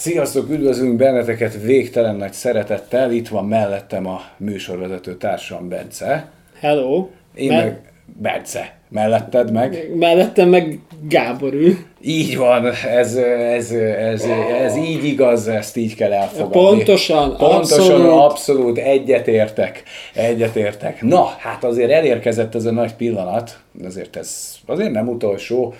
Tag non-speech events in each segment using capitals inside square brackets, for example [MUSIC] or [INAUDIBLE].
Sziasztok, üdvözlünk benneteket végtelen nagy szeretettel. Itt van mellettem a műsorvezető társam Bence. Hello. Én Mel- meg Bence. Melletted meg? Mellettem meg Gábor ül. Így van, ez, ez, ez, ez így igaz, ezt így kell elfogadni. Pontosan, Pontosan, abszolút. abszolút egyetértek, egyetértek. Na, hát azért elérkezett ez a nagy pillanat, azért ez azért nem utolsó,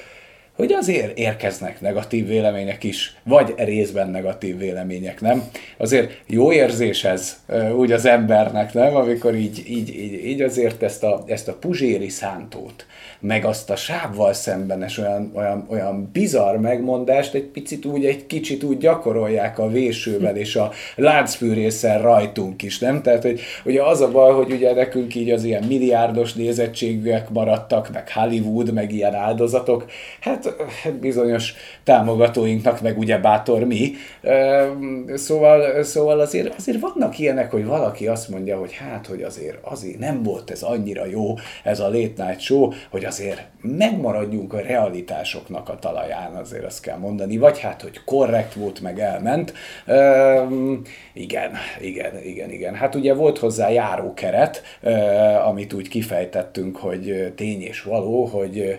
hogy azért érkeznek negatív vélemények is, vagy részben negatív vélemények, nem? Azért jó érzés ez úgy az embernek, nem? Amikor így, így, így, így azért ezt a, ezt a puzséri szántót, meg azt a sávval szembenes olyan, olyan, olyan bizarr megmondást egy picit úgy, egy kicsit úgy gyakorolják a vésővel és a láncfűrésszel rajtunk is, nem? Tehát, hogy ugye az a baj, hogy ugye nekünk így az ilyen milliárdos nézettségűek maradtak, meg Hollywood, meg ilyen áldozatok, hát hát bizonyos támogatóinknak meg ugye bátor mi. Szóval, szóval azért, azért vannak ilyenek, hogy valaki azt mondja, hogy hát, hogy azért, azért nem volt ez annyira jó, ez a late night show, hogy azért megmaradjunk a realitásoknak a talaján, azért azt kell mondani, vagy hát, hogy korrekt volt, meg elment. Igen, igen, igen, igen. Hát ugye volt hozzá járókeret, amit úgy kifejtettünk, hogy tény és való, hogy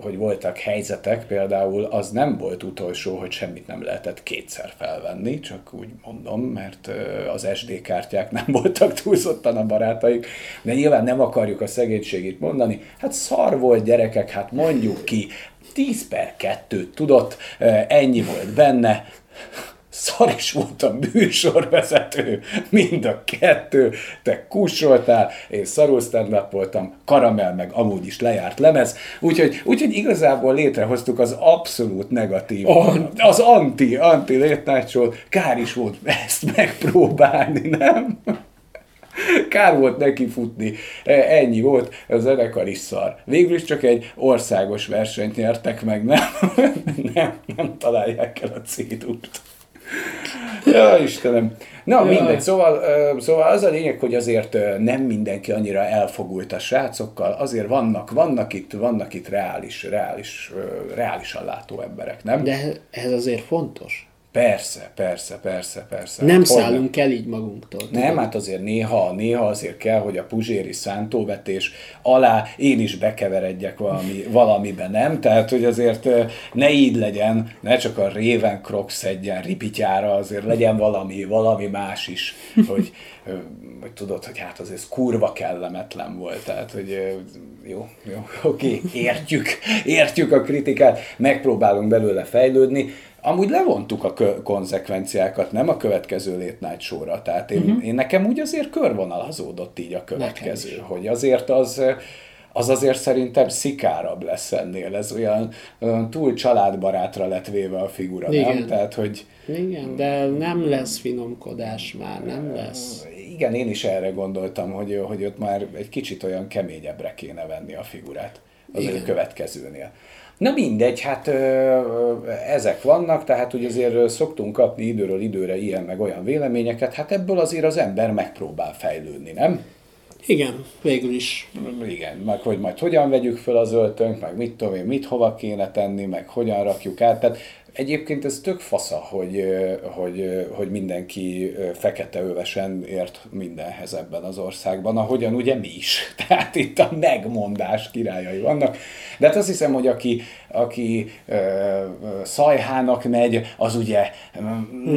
hogy voltak helyzetek, például az nem volt utolsó, hogy semmit nem lehetett kétszer felvenni, csak úgy mondom, mert az SD kártyák nem [LAUGHS] voltak túlzottan a barátaik, de nyilván nem akarjuk a szegénységét mondani. Hát szar volt gyerekek, hát mondjuk ki, 10 per 2 tudott, ennyi volt benne, szar is volt a műsorvezető, mind a kettő, te kussoltál, én szarul stand voltam, karamell meg amúgy is lejárt lemez, úgyhogy, úgyhogy igazából létrehoztuk az abszolút negatív, Anti. az anti, anti show kár is volt ezt megpróbálni, nem? Kár volt neki futni, E, ennyi volt, a zenekar is szar. Végül is csak egy országos versenyt nyertek meg, nem? [LAUGHS] Nem, nem találják el a cédult. Ja, Istenem. Na, Jaj. mindegy, szóval, szóval az a lényeg, hogy azért nem mindenki annyira elfogult a srácokkal, azért vannak, vannak itt, vannak itt reális, reális, reálisan látó emberek, nem? De ez azért fontos. Persze, persze, persze, persze. Nem Hát, hogy szállunk el így magunktól. nem, hát azért néha, néha azért kell, hogy a puzséri szántóvetés alá én is bekeveredjek valami, valamibe, nem? Tehát, hogy azért ne így legyen, ne csak a Raven Crocs szedjen ripityára, azért legyen valami, valami más is, hogy, hogy tudod, hogy hát azért ez kurva kellemetlen volt, tehát, hogy jó, jó, oké, értjük, értjük a kritikát, megpróbálunk belőle fejlődni, Amúgy levontuk a kö- konzekvenciákat, nem a következő Late Night show-ra. Tehát én, uh-huh. én nekem úgy azért körvonalazódott így a következő, hogy azért az, az azért szerintem szikárabb lesz ennél. Ez olyan, olyan túl családbarátra lett véve a figura, nem? Igen. Tehát, hogy Igen, de nem lesz finomkodás már, nem lesz. igen, én is erre gondoltam, hogy, hogy ott már egy kicsit olyan keményebbre kéne venni a figurát az Igen. a következőnél. Na mindegy, hát ezek vannak, tehát hogy azért szoktunk kapni időről időre ilyen meg olyan véleményeket, hát ebből azért az ember megpróbál fejlődni, nem? Igen, végül is. Igen, meg hogy majd hogyan vegyük föl az öltönk, meg mit tudom én, mit hova kéne tenni, meg hogyan rakjuk át. Tehát egyébként ez tök fasza, hogy, hogy, hogy mindenki fekete övesen ért mindenhez ebben az országban, ahogyan ugye mi is. [LAUGHS] Tehát itt a megmondás királyai vannak. De hát azt hiszem, hogy aki, aki ö, ö, szajhának megy, az ugye ö,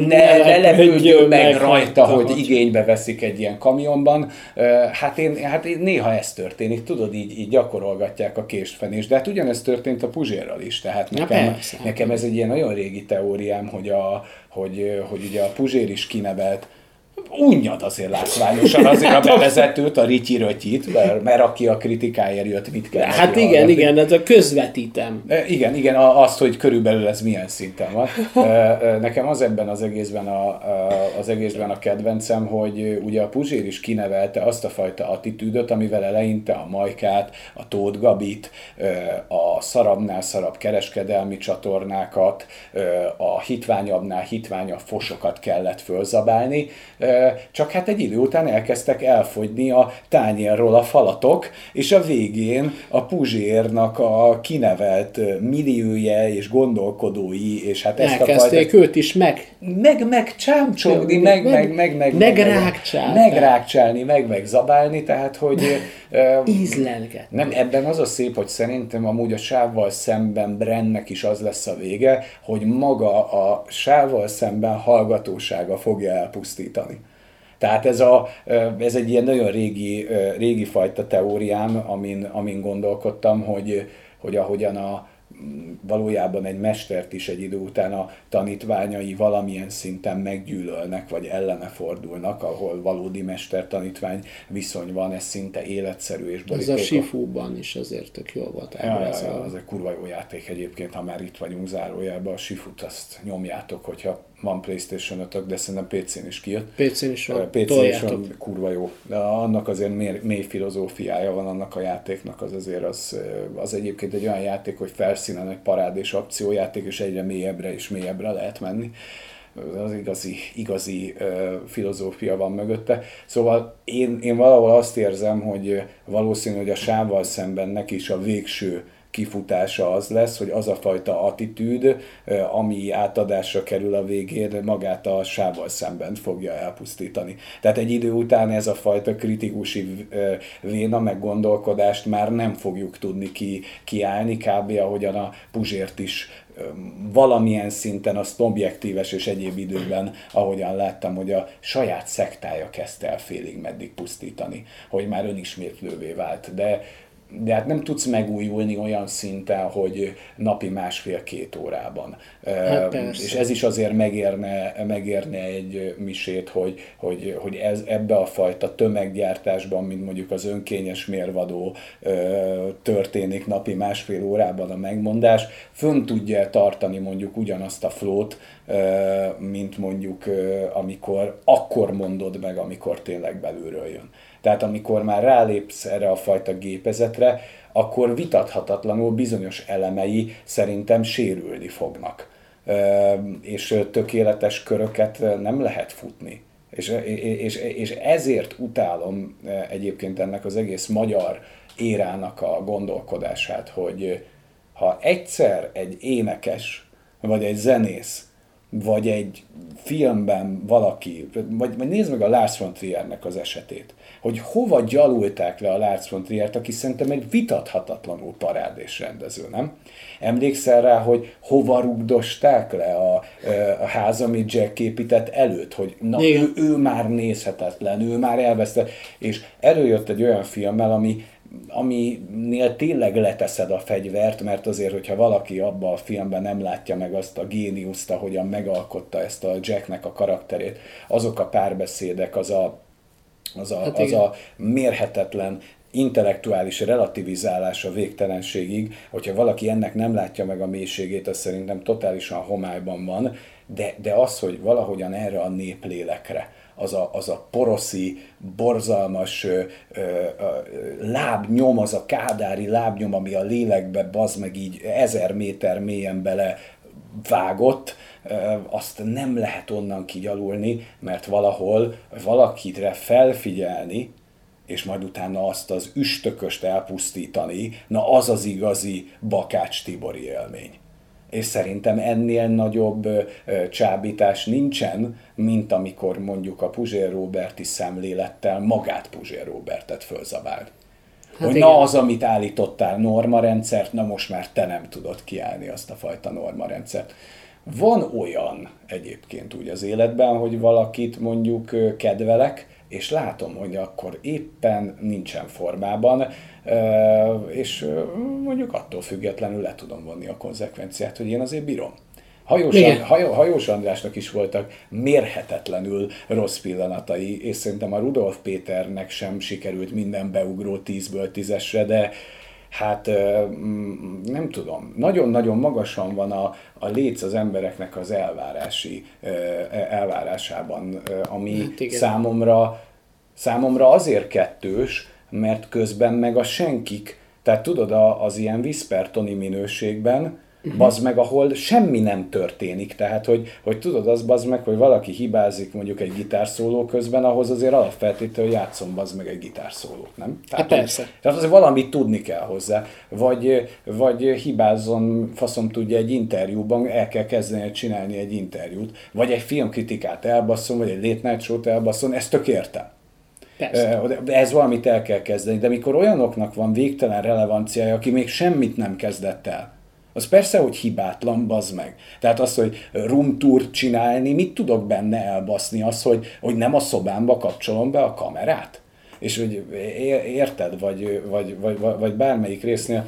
ne, Ne lepődjön meg meg rajta, rajta, hogy igénybe veszik egy ilyen kamionban. Ö, Hát én, hát én néha ez történik, tudod, így, így gyakorolgatják a késtfenést, de hát ugyanezt történt a Puzsérral is, tehát Na nekem, persze. nekem ez egy ilyen nagyon régi teóriám, hogy, a, hogy, hogy ugye a Puzsér is kinevelt unnyad azért látványosan azért a bevezetőt, a Rityi Rötyit, mert, mert aki a kritikáért jött, mit kell Hát igen, hallgatni. igen, ez a közvetítem. E, Igen, igen, azt, hogy körülbelül ez milyen szinten van. E, e, Nekem az ebben az egészben a, az egészben a kedvencem, hogy ugye a Puzsér is kinevelte azt a fajta attitűdöt, amivel eleinte a Majkát, a Tóth Gabit, a szarabbnál szarabb kereskedelmi csatornákat, a hitványabbnál hitványabb fosokat kellett fölzabálni, csak hát egy idő után elkezdtek elfogyni a tányérról a falatok, és a végén a Puzsérnak a kinevelt millióje és gondolkodói, és hát ezt Elkezdték a fajta... őt is meg. Meg, meg csámcsogni, meg, meg, meg, meg, meg, meg, megrákcsálni, meg, meg zabálni, tehát hogy... Ízlelget. Nem, ebben az a szép, hogy szerintem amúgy a sávval szemben Brennek is az lesz a vége, hogy maga a sávval szemben hallgatósága fogja elpusztítani. Tehát ez, a, ez egy ilyen nagyon régi, régi fajta teóriám, amin, amin gondolkodtam, hogy, hogy ahogyan a, valójában egy mestert is egy idő után a tanítványai valamilyen szinten meggyűlölnek, vagy ellene fordulnak, ahol valódi mester-tanítvány viszony van, ez szinte életszerű és borítékos. Ez a Sifu-ban is azért tök jól volt ja, ja, ja, ez egy kurva jó játék egyébként, ha már itt vagyunk zárójában, a Sifut azt nyomjátok, hogyha van Playstation 5 de szerintem PC-n is kijött. PC-n is van, PC-n is van, kurva jó. De annak azért mély, mély filozófiája van annak a játéknak, az azért az, az egyébként egy olyan játék, hogy felszínen egy parád és akciójáték, és egyre mélyebbre és mélyebbre lehet menni az igazi, igazi filozófia van mögötte. Szóval én, én valahol azt érzem, hogy valószínű, hogy a sávval szemben neki is a végső kifutása az lesz, hogy az a fajta attitűd, ami átadásra kerül a végén, magát a sávval szemben fogja elpusztítani. Tehát egy idő után ez a fajta kritikusi véna meg gondolkodást már nem fogjuk tudni ki, kiállni, kb. ahogyan a Puzsért is valamilyen szinten azt objektíves és egyéb időben, ahogyan láttam, hogy a saját szektája kezdte el félig meddig pusztítani, hogy már önismétlővé vált. De de hát nem tudsz megújulni olyan szinten, hogy napi másfél-két órában. Hát és ez is azért megérne, megérne egy misét, hogy, hogy, hogy ez, ebbe a fajta tömeggyártásban, mint mondjuk az önkényes mérvadó történik napi másfél órában a megmondás, fönn tudja tartani mondjuk ugyanazt a flót, mint mondjuk amikor akkor mondod meg, amikor tényleg belülről jön. Tehát amikor már rálépsz erre a fajta gépezetre, akkor vitathatatlanul bizonyos elemei szerintem sérülni fognak. És tökéletes köröket nem lehet futni. És, és, és ezért utálom egyébként ennek az egész magyar érának a gondolkodását, hogy ha egyszer egy énekes, vagy egy zenész, vagy egy filmben valaki, vagy, vagy nézd meg a Lars von Triernek az esetét, hogy hova gyalulták le a Lars von Triert, aki szerintem egy vitathatatlanul parádés rendező, nem? Emlékszel rá, hogy hova rugdosták le a, a ház, amit Jack épített előtt, hogy na, ő, ő már nézhetetlen, ő már elvesztett, és előjött egy olyan filmmel, ami aminél tényleg leteszed a fegyvert, mert azért, hogyha valaki abba a filmben nem látja meg azt a géniuszt, ahogyan megalkotta ezt a Jacknek a karakterét, azok a párbeszédek, az a, az a, hát az a mérhetetlen intellektuális relativizálás a végtelenségig, hogyha valaki ennek nem látja meg a mélységét, az szerintem totálisan homályban van, de, de az, hogy valahogyan erre a néplélekre, az a, az a poroszi, borzalmas ö, ö, ö, lábnyom, az a kádári lábnyom, ami a lélekbe bazd meg így ezer méter mélyen bele vágott, azt nem lehet onnan kigyalulni, mert valahol valakire felfigyelni, és majd utána azt az üstököst elpusztítani, na az az igazi Bakács Tibori élmény és szerintem ennél nagyobb csábítás nincsen, mint amikor mondjuk a Puzsér Roberti szemlélettel magát Puzsér Robertet fölzabált. Hát hogy igen. na az, amit állítottál normarendszert, na most már te nem tudod kiállni azt a fajta normarendszert. Van olyan egyébként úgy az életben, hogy valakit mondjuk kedvelek, és látom, hogy akkor éppen nincsen formában, és mondjuk attól függetlenül le tudom vonni a konzekvenciát, hogy én azért bírom. Hajós, hajó, Hajós Andrásnak is voltak mérhetetlenül rossz pillanatai, és szerintem a Rudolf Péternek sem sikerült minden beugró 10-ből 10-esre, de hát nem tudom, nagyon-nagyon magasan van a, a léc az embereknek az elvárási, elvárásában, ami hát számomra, számomra azért kettős, mert közben meg a senkik, tehát tudod, az ilyen Whispertoni minőségben, uh-huh. bazd meg, ahol semmi nem történik. Tehát, hogy, hogy tudod az bazd meg, hogy valaki hibázik mondjuk egy gitárszóló közben, ahhoz azért alapfeltétlenül hogy játszom bazd meg egy gitárszólót, nem? Tehát, hát persze. Tehát azért valamit tudni kell hozzá. Vagy, vagy hibázzon, faszom tudja, egy interjúban el kell kezdeni csinálni egy interjút, vagy egy filmkritikát elbasszon, vagy egy late night show-t elbasszon, ezt tök értem. Persze. Ez valamit el kell kezdeni, de mikor olyanoknak van végtelen relevanciája, aki még semmit nem kezdett el, az persze, hogy hibátlan, bazd meg. Tehát az, hogy tour csinálni, mit tudok benne elbaszni? Az, hogy, hogy nem a szobámba kapcsolom be a kamerát? És hogy érted, vagy, vagy, vagy, vagy bármelyik résznél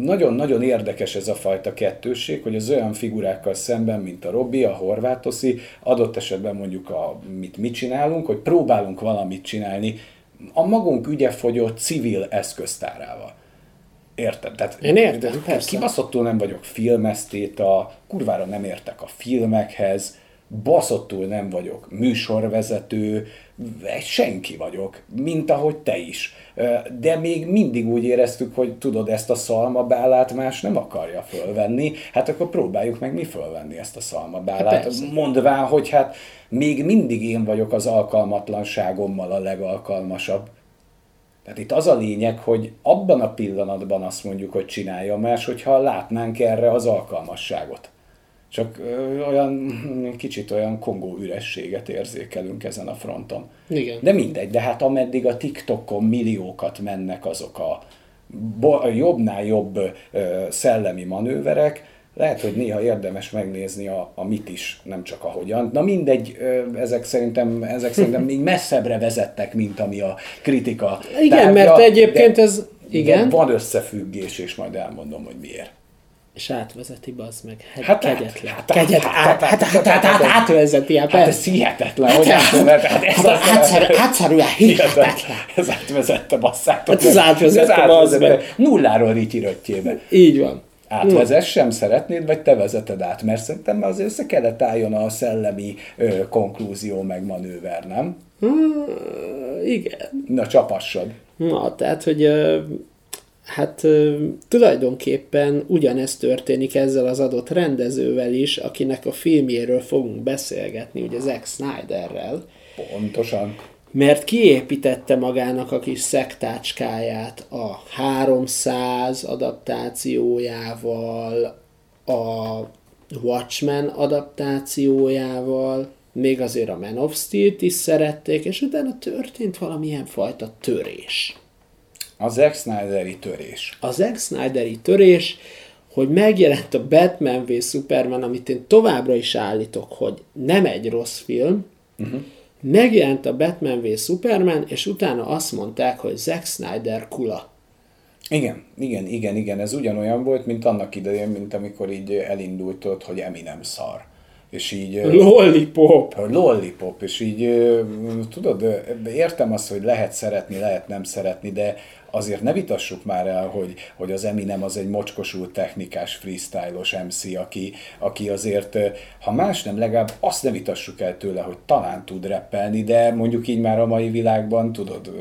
nagyon-nagyon érdekes ez a fajta kettőség, hogy az olyan figurákkal szemben, mint a Robbi, a Horvátoszi, adott esetben mondjuk a, mit mi csinálunk, hogy próbálunk valamit csinálni a magunk ügyefogyott civil eszköztárával. Érted? Tehát, Én értem, persze. Kibaszottul nem vagyok filmesztéta, kurvára nem értek a filmekhez, baszottul nem vagyok műsorvezető, senki vagyok, mint ahogy te is. De még mindig úgy éreztük, hogy tudod, ezt a szalmabálát más nem akarja fölvenni, hát akkor próbáljuk meg mi fölvenni ezt a szalmabálát, hát mondván, hogy hát még mindig én vagyok az alkalmatlanságommal a legalkalmasabb. Tehát itt az a lényeg, hogy abban a pillanatban azt mondjuk, hogy csinálja más, hogyha látnánk erre az alkalmasságot. Csak olyan kicsit olyan kongó ürességet érzékelünk ezen a fronton. Igen. De mindegy, de hát ameddig a TikTokon milliókat mennek azok a, jobbnál jobb szellemi manőverek, lehet, hogy néha érdemes megnézni a, a mit is, nem csak a hogyan. Na mindegy, ezek szerintem, ezek szerintem [LAUGHS] még messzebbre vezettek, mint ami a kritika. Igen, tárgya, mert egyébként de, ez... Igen. De van összefüggés, és majd elmondom, hogy miért. És átvezeti, bazd meg. Hát, hát kegyetlen. Hát, Kegyet, hát, hát, hát, hát, hát, átvezeti, hát, hát ez hihetetlen, hogy átszerűen hihetetlen. Ez átvezette, basszátok. Hát ez átvezette, bazd meg. Nulláról rityiröttjébe. Így van. Átvezessem, szeretnéd, vagy te vezeted át? Mert szerintem azért össze kellett álljon a szellemi ö, konklúzió meg manőver, nem? Hmm, igen. Na, csapassad. Na, tehát, hogy hát tulajdonképpen ugyanezt történik ezzel az adott rendezővel is, akinek a filmjéről fogunk beszélgetni, ugye Zack Snyderrel. Pontosan. Mert kiépítette magának a kis szektácskáját a 300 adaptációjával, a Watchmen adaptációjával, még azért a Man of Steel-t is szerették, és utána történt valamilyen fajta törés. A Zack Snyderi törés. A Zack Snyderi törés, hogy megjelent a Batman v Superman, amit én továbbra is állítok, hogy nem egy rossz film, uh-huh. megjelent a Batman v Superman, és utána azt mondták, hogy Zack Snyder kula. Igen, igen, igen, igen, ez ugyanolyan volt, mint annak idején, mint amikor így elindult ott, hogy Eminem szar és így... Lollipop! Lollipop, és így tudod, értem azt, hogy lehet szeretni, lehet nem szeretni, de azért ne vitassuk már el, hogy, hogy az Eminem az egy mocskosult technikás, freestylos MC, aki, aki azért, ha más nem, legalább azt ne vitassuk el tőle, hogy talán tud reppelni, de mondjuk így már a mai világban, tudod,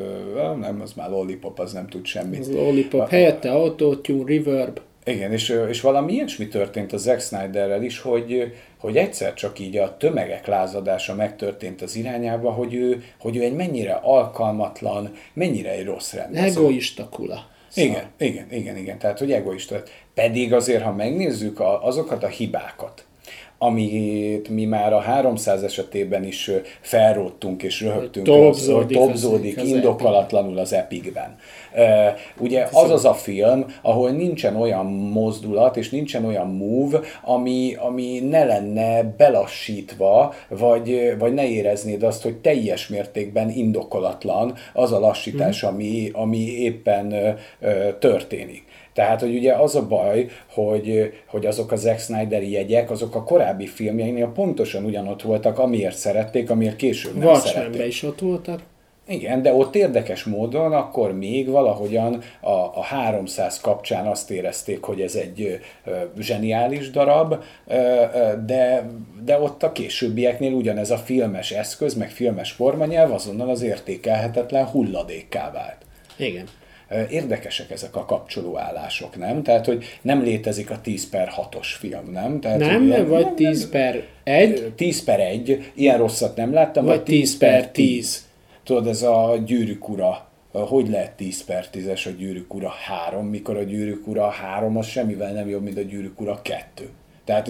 nem, az már lollipop, az nem tud semmit. Az lollipop, a, helyette autotune, reverb. Igen, és, és valami ilyesmi történt a Zack Snyderrel is, hogy, hogy egyszer csak így a tömegek lázadása megtörtént az irányába, hogy ő, hogy ő egy mennyire alkalmatlan, mennyire egy rossz rendező. Egoista kula. Szóval. Igen, igen, igen, igen, tehát hogy egoista. Pedig azért, ha megnézzük a, azokat a hibákat, amit mi már a 300 esetében is felróttunk és röhögtünk, topzódik, az, topzódik az indokolatlanul az epikben. Uh, ugye az az a film, ahol nincsen olyan mozdulat és nincsen olyan move, ami, ami ne lenne belassítva, vagy, vagy ne éreznéd azt, hogy teljes mértékben indokolatlan az a lassítás, mm. ami, ami éppen történik. Tehát, hogy ugye az a baj, hogy, hogy azok a Zack Snyderi jegyek, azok a korábbi filmjeinél pontosan ugyanott voltak, amiért szerették, amiért később nem Watchmenben szerették. is ott voltak. Igen, de ott érdekes módon akkor még valahogyan a, a 300 kapcsán azt érezték, hogy ez egy ö, zseniális darab, ö, ö, de, de ott a későbbieknél ugyanez a filmes eszköz, meg filmes formanyelv azonnal az értékelhetetlen hulladékká vált. Igen. Érdekesek ezek a kapcsolóállások, nem? Tehát, hogy nem létezik a 10 per 6-os film, nem? Tehát, Nem, ilyen, vagy 10 per 1, 10 per 1, ilyen rosszat nem láttam, vagy 10 per 10. Tudod, ez a gyűrűk ura, hogy lehet 10 per 10-es a gyűrűk ura 3, mikor a gyűrűk ura 3 az semmivel nem jobb, mint a gyűrűk ura 2. Tehát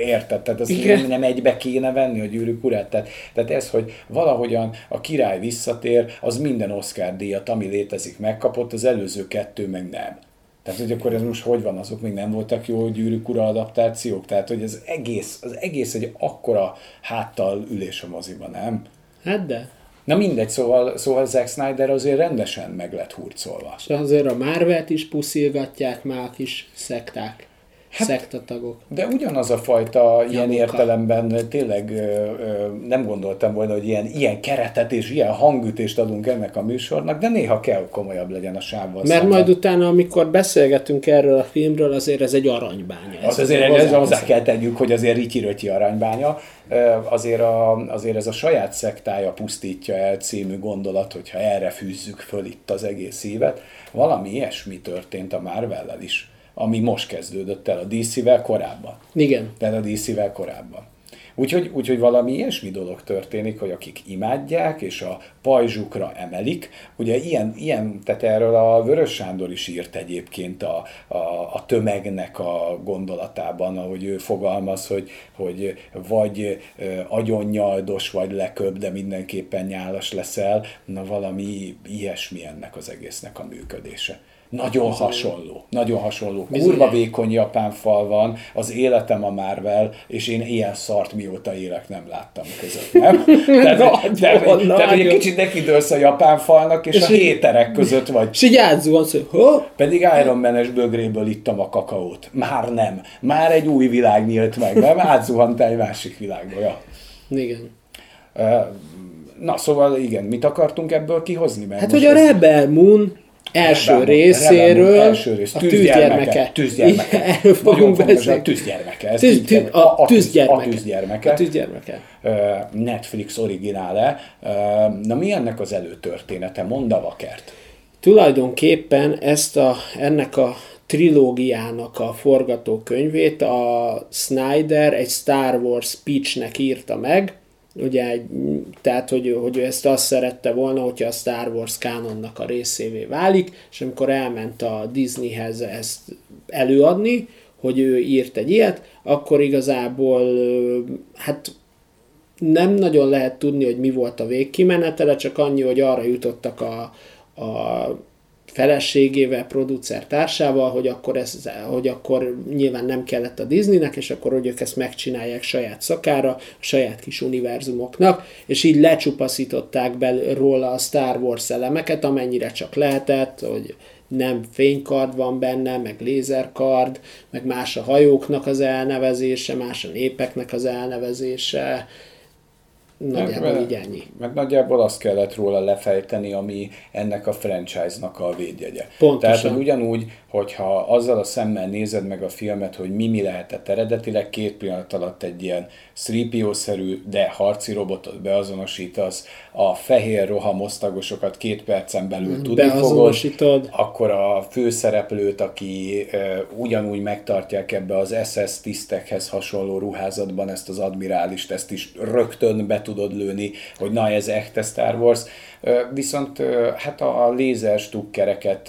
érted, tehát ezt Igen. nem egybe kéne venni a gyűrűk urát. Tehát, tehát ez, hogy valahogyan a király visszatér, az minden Oscar díjat, ami létezik, megkapott, az előző kettő meg nem. Tehát, hogy akkor ez most hogy van, azok még nem voltak jó gyűrűk ura adaptációk? Tehát, hogy ez egész, az egész egy akkora háttal ülés a moziban, nem? Hát de. Na mindegy, szóval, szóval Zack Snyder azért rendesen meg lett hurcolva. És azért a Marvelt is puszilgatják már a kis szekták, hát, szektatagok. De ugyanaz a fajta ilyen Januka. értelemben tényleg ö, ö, nem gondoltam volna, hogy ilyen, ilyen keretet és ilyen hangütést adunk ennek a műsornak, de néha kell komolyabb legyen a sávval Mert szemben. majd utána, amikor beszélgetünk erről a filmről, azért ez egy aranybánya. Az azért hozzá- ez hozzá kell tegyük, hogy azért Ricsi aránybánya. Ö, Azért, a, azért ez a saját szektája pusztítja el című gondolat, hogyha erre fűzzük föl itt az egész évet. Valami ilyesmi történt a Marvel-lel is, ami most kezdődött el a DC-vel korábban. Igen. Tehát a DC-vel korábban. Úgyhogy, úgyhogy valami ilyesmi dolog történik, hogy akik imádják és a pajzsukra emelik, ugye ilyen, ilyen tehát erről a Vörös Sándor is írt egyébként a, a, a tömegnek a gondolatában, ahogy ő fogalmaz, hogy, hogy vagy agyonnyaldos, vagy leköbb, de mindenképpen nyálas leszel, na valami ilyesmi ennek az egésznek a működése. Nagyon hasonló, nagyon hasonló. Kurva vékony japán fal van, az életem a Marvel, és én ilyen szart mióta élek nem láttam között, nem? Tehát, [LAUGHS] tehát, hogy- tehát, egy kicsit nekidőlsz a japán falnak, és, És a héterek között vagy. És így átzuhansz, hogy ho, Pedig Iron Man-es bögréből ittam a kakaót. Már nem. Már egy új világ nyílt meg, nem? [LAUGHS] Átzuhantál egy másik világba. Ja. igen. Na, szóval igen, mit akartunk ebből kihozni? Mert Hát, hogy a Rebel Moon első Rebel részéről Rebel első rész, a tűzgyermeke. tűzgyermeke. [LAUGHS] Erről fogunk beszélni. tűzgyermeke. ezt Tűz, így tű, kell- a, a tűz- tűzgyermeke. a tűzgyermeke. A tűzgyermeke. Netflix originále. Na mi ennek az előtörténete? Mondd a vakert. Tulajdonképpen ezt a, ennek a trilógiának a forgatókönyvét a Snyder egy Star Wars speechnek írta meg, ugye, tehát, hogy, hogy ő ezt azt szerette volna, hogyha a Star Wars kánonnak a részévé válik, és amikor elment a Disneyhez ezt előadni, hogy ő írt egy ilyet, akkor igazából hát nem nagyon lehet tudni, hogy mi volt a végkimenetele, csak annyi, hogy arra jutottak a, a feleségével, producer társával, hogy akkor, ez, hogy akkor nyilván nem kellett a Disneynek, és akkor hogy ők ezt megcsinálják saját szakára, saját kis univerzumoknak, és így lecsupaszították be róla a Star Wars elemeket, amennyire csak lehetett, hogy nem fénykard van benne, meg lézerkard, meg más a hajóknak az elnevezése, más a népeknek az elnevezése, nagyjából Meg- így ennyi. Meg nagyjából azt kellett róla lefejteni, ami ennek a franchise-nak a védjegye. Pontosan. Tehát, hogy ugyanúgy, hogyha azzal a szemmel nézed meg a filmet, hogy mi mi lehetett eredetileg, két pillanat alatt egy ilyen 3 szerű de harci robotot beazonosítasz, a fehér rohamosztagosokat két percen belül tudni fogod, akkor a főszereplőt, aki e, ugyanúgy megtartják ebbe az SS tisztekhez hasonló ruházatban ezt az admirálist, ezt is rögtön be tudod lőni, hogy na ez echte Star Wars. E, viszont e, hát a, a lézer stukkereket...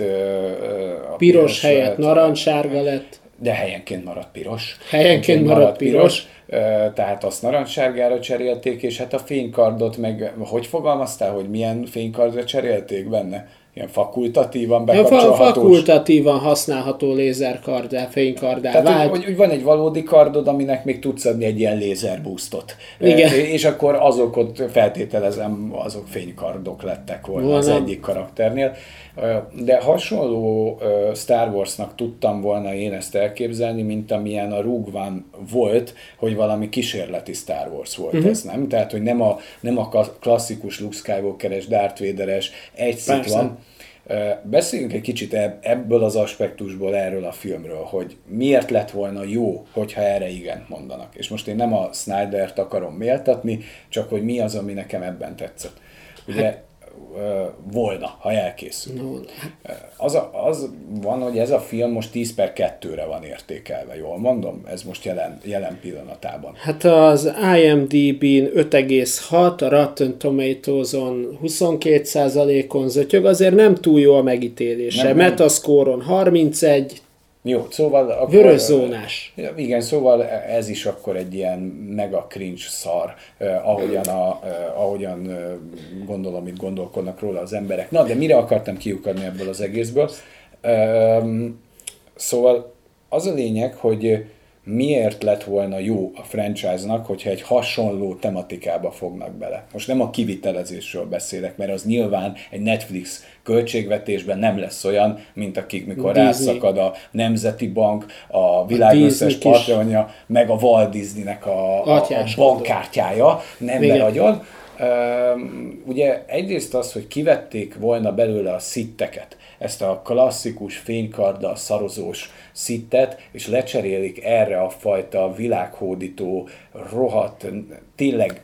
A Piros helyett lehet- narancssárga lett. de helyenként maradt piros. Helyenként maradt piros. Ö, Tehát azt narancssárgára cserélték, és hát a fénykardot meg, hogy fogalmaztál, hogy milyen fénykardra cserélték benne? Ilyen fakultatívan bekapcsolhatós. fakultatívan használható lézerkardá, fénykardá Tehát, vált. hogy, hogy van egy valódi kardod, aminek még tudsz adni egy ilyen lézerboostot. Igen. E, És akkor azok ott feltételezem, azok fénykardok lettek volna az Volna. egyik karakternél. De hasonló Star Warsnak tudtam volna én ezt elképzelni, mint amilyen a Rogue One volt, hogy valami kísérleti Star Wars volt uh-huh. ez, nem? Tehát, hogy nem a, nem a klasszikus Luke Skywalker-es, Darth Vader-es, egy szit van, Beszéljünk egy kicsit ebb- ebből az aspektusból erről a filmről, hogy miért lett volna jó, hogyha erre igent mondanak. És most én nem a Snydert akarom méltatni, csak hogy mi az, ami nekem ebben tetszett. Ugye volna, ha elkészül. No, Az, a, az van, hogy ez a film most 10 per 2-re van értékelve, jól mondom? Ez most jelen, jelen pillanatában. Hát az IMDb-n 5,6, a Rotten Tomatoes-on 22%-on zötyög, azért nem túl jó a megítélése. Metascore-on 31, Jó, szóval... Akkor, vörös zónás. Igen, szóval ez is akkor egy ilyen mega cringe szar, eh, ahogyan, a, eh, ahogyan eh, gondolom, itt gondolkodnak róla az emberek. Na, de mire akartam kiukadni ebből az egészből? Ehm, szóval az a lényeg, hogy miért lett volna jó a franchise-nak, hogyha egy hasonló tematikába fognak bele. Most nem a kivitelezésről beszélek, mert az nyilván egy Netflix költségvetésben nem lesz olyan, mint akik, mikor Disney. rászakad a Nemzeti Bank, a világ Disney összes patronja, meg a Walt Disneynek a, a, a bankkártyája, nem Igen. beragyad. Ugye egyrészt az, hogy kivették volna belőle a szitteket, ezt a klasszikus fénykarddal szarozós szittet, és lecserélik erre a fajta világhódító, rohadt, tényleg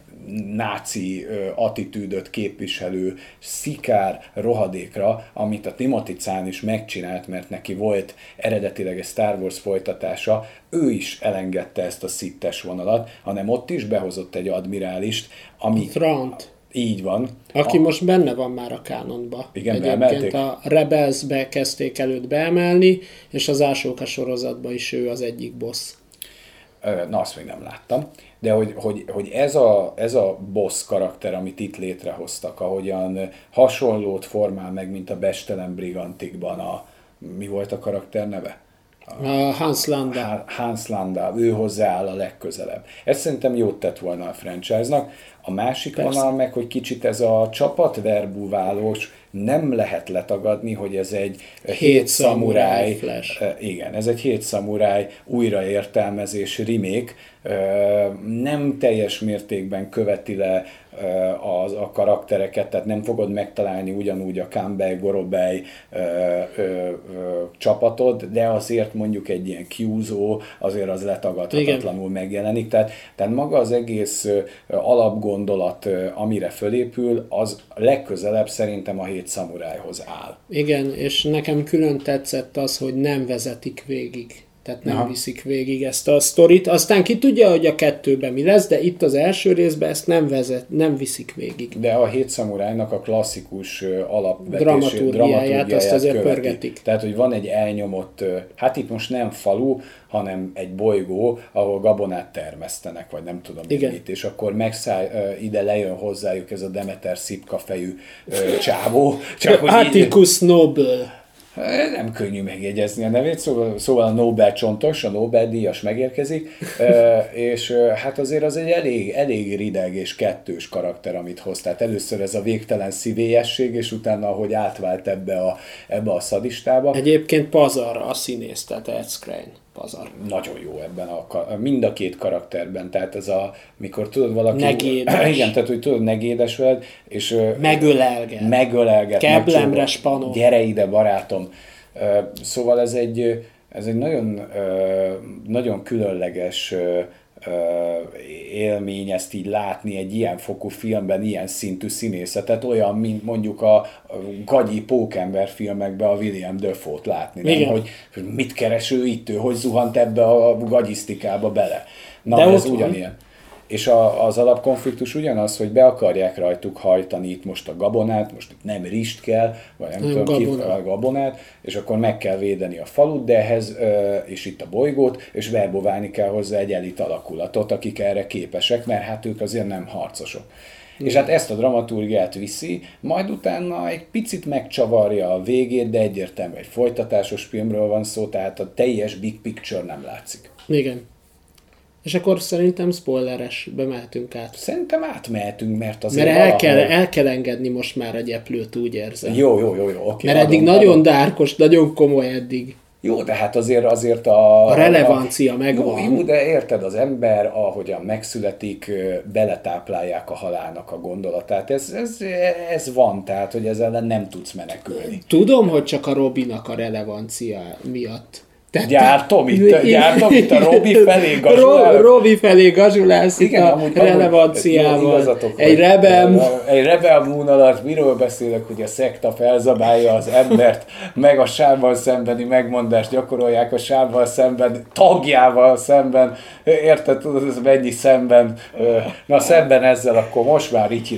náci attitűdöt képviselő szikár rohadékra, amit a Timothy Zahn is megcsinált, mert neki volt eredetileg egy Star Wars folytatása, ő is elengedte ezt a szittes vonalat, hanem ott is behozott egy admirálist, ami Trant, így van. aki A- most benne van már a kánonba. Igen, Egyébként beemelték? a Rebelsbe kezdték előtt beemelni, és az Ásóka sorozatban is ő az egyik boss. Na, azt még nem láttam. De hogy, hogy, hogy ez, a, ez a boss karakter, amit itt létrehoztak, ahogyan hasonlót formál meg, mint a Bestelen Brigantikban a... Mi volt a karakter neve? Hans Landa. Hans Landa, ő hozzááll a legközelebb. Ez szerintem jót tett volna a franchise-nak. A másik Persze. vonal meg, hogy kicsit ez a csapatverbúválós, nem lehet letagadni, hogy ez egy hét szamuráj flash. Igen, ez egy hét szamuráj újraértelmezés, remake, nem teljes mértékben követi le az, a karaktereket, tehát nem fogod megtalálni ugyanúgy a Campbell, Gorobej ö, ö, ö, csapatod, de azért mondjuk egy ilyen kiúzó, azért az letagadhatatlanul megjelenik. Tehát, tehát maga az egész alapgondolat, amire fölépül, az legközelebb szerintem a hét szamurájhoz áll. Igen, és nekem külön tetszett az, hogy nem vezetik végig. Tehát nem Aha. viszik végig ezt a sztorit. Aztán ki tudja, hogy a kettőben mi lesz, de itt az első részben ezt nem, vezet, nem viszik végig. De a hét szamurájnak a klasszikus alapvetését, Dramaturgiáját azt azért követi. pörgetik. Tehát, hogy van egy elnyomott, hát itt most nem falu, hanem egy bolygó, ahol gabonát termesztenek, vagy nem tudom Igen. mit, és akkor megszáll, ide lejön hozzájuk ez a Demeter szipka fejű csávó. [LAUGHS] Csak hogy így, Atticus Noble. Eh, Nem könnyű megjegyezni a nevét, szóval, szóval a Nobel csontos, a Nobel-díjas megérkezik, eh, és eh, hát azért az egy elég, elég rideg és kettős karakter, amit hoz. Tehát először ez a végtelen szívélyesség, és utána, ahogy átvált ebbe a, ebbe a szadistába, Egyébként pazar a színész, tehát Ed Skrein. Pazar. nagyon jó ebben a, mind a két karakterben, tehát ez a, mikor tudod valaki... Negédes. [CLEARS THROAT] Igen, tehát hogy tudod, negédes veled, és Megölelget. megölelget. Keblemre spanol. Gyere ide, barátom. Szóval ez egy, ez egy nagyon, nagyon különleges élmény ezt így látni egy ilyen fokú filmben, ilyen szintű színészetet, olyan, mint mondjuk a gagyi pókember filmekben a William Dafoe-t látni, nem? Igen. Hogy, hogy mit keres ő itt, ő hogy zuhant ebbe a gagyisztikába bele. Na, De ez ott van. És a, az alapkonfliktus ugyanaz, hogy be akarják rajtuk hajtani itt most a gabonát, most itt nem rist kell, vagy nem, Nem, tudom ki, gabona. a gabonát, és akkor meg kell védeni a falut, de ehhez, és itt a bolygót, és verboválni kell hozzá egy elit alakulatot, akik erre képesek, mert hát ők azért nem harcosok. És hát ezt a dramaturgiát viszi, majd utána egy picit megcsavarja a végét, de egyértelmű egy folytatásos filmről van szó, tehát a teljes big picture nem látszik. Igen. És akkor szerintem spoileres, bemehetünk át. Szerintem átmehetünk, mert azért Mert el kell, el kell engedni most már a gyeplőt, úgy érzem. Jó, jó, jó, jó, oké. Mert eddig adom, nagyon adom. dárkos, nagyon komoly eddig. Jó, de hát azért, azért a... A relevancia a, megvan. Jó, jó, de érted, az ember, ahogyan megszületik, beletáplálják a halálnak a gondolatát. Ez, ez, ez van, tehát, hogy ezzel nem tudsz menekülni. Tudom, hogy csak a Robinak a relevancia miatt. Tehát, gyártom itt, gyártom itt a Robi [LAUGHS] felé gazsulálok. Robi felé gazsulálsz itt a amúgy, relevanciával. Egy rebel... Egy rebel moon alatt miről beszélek, hogy a szekta felzabálja az embert, meg a sávval szembeni megmondást gyakorolják a sávval szemben, tagjával szemben, érted, tudod, ez mennyi szemben, na szemben ezzel, akkor most már ricsi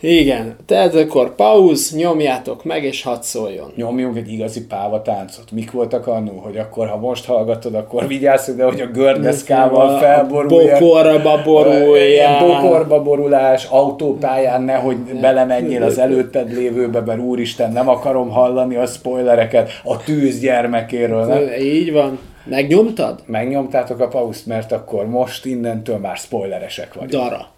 igen, tehát akkor pauz, nyomjátok meg, és hadd szóljon. Nyomjunk egy igazi páva táncot. Mik voltak annó, hogy akkor, ha most hallgatod, akkor vigyázz, de hogy a gördeszkával felborulja. Bokorba borulja. Bokorba borulás, autópályán nehogy belemenjél az előtted lévőbe, mert úristen, nem akarom hallani a spoilereket a tűz gyermekéről. Nem? Így van. Megnyomtad? Megnyomtátok a pauszt, mert akkor most innentől már spoileresek vagyunk. Dara.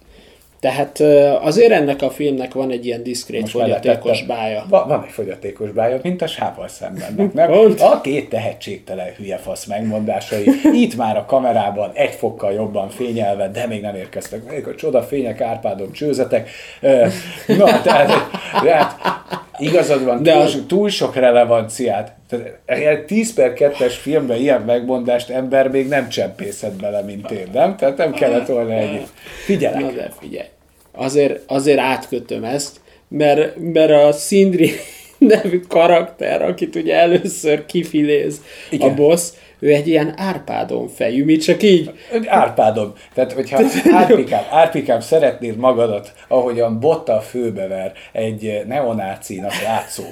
Tehát azért ennek a filmnek van egy ilyen diszkrét Most fogyatékos bája. Van, van egy fogyatékos bája, mint a sával szemben. Nem? [LAUGHS] A két tehetségtelen hülye fasz megmondásai. Itt már a kamerában egy fokkal jobban fényelve, de még nem érkeztek meg a csoda fények, árpádok, csőzetek. Na, tehát, tehát igazad van, de túl, az... túl sok relevanciát. Tehát 10 per 2-es filmben ilyen megmondást ember még nem csempészett bele, mint én, nem? Tehát nem kellett volna egy. Figyelek. Na de figyelj azért, azért átkötöm ezt, mert, mert a Sindri [LAUGHS] nevű karakter, akit ugye először kifiléz Igen. a boss, ő egy ilyen árpádon fejű, mi csak így. Árpádom. Tehát, hogyha árpikám, árpikám szeretnéd magadat, ahogyan botta főbever egy neonácinak látszó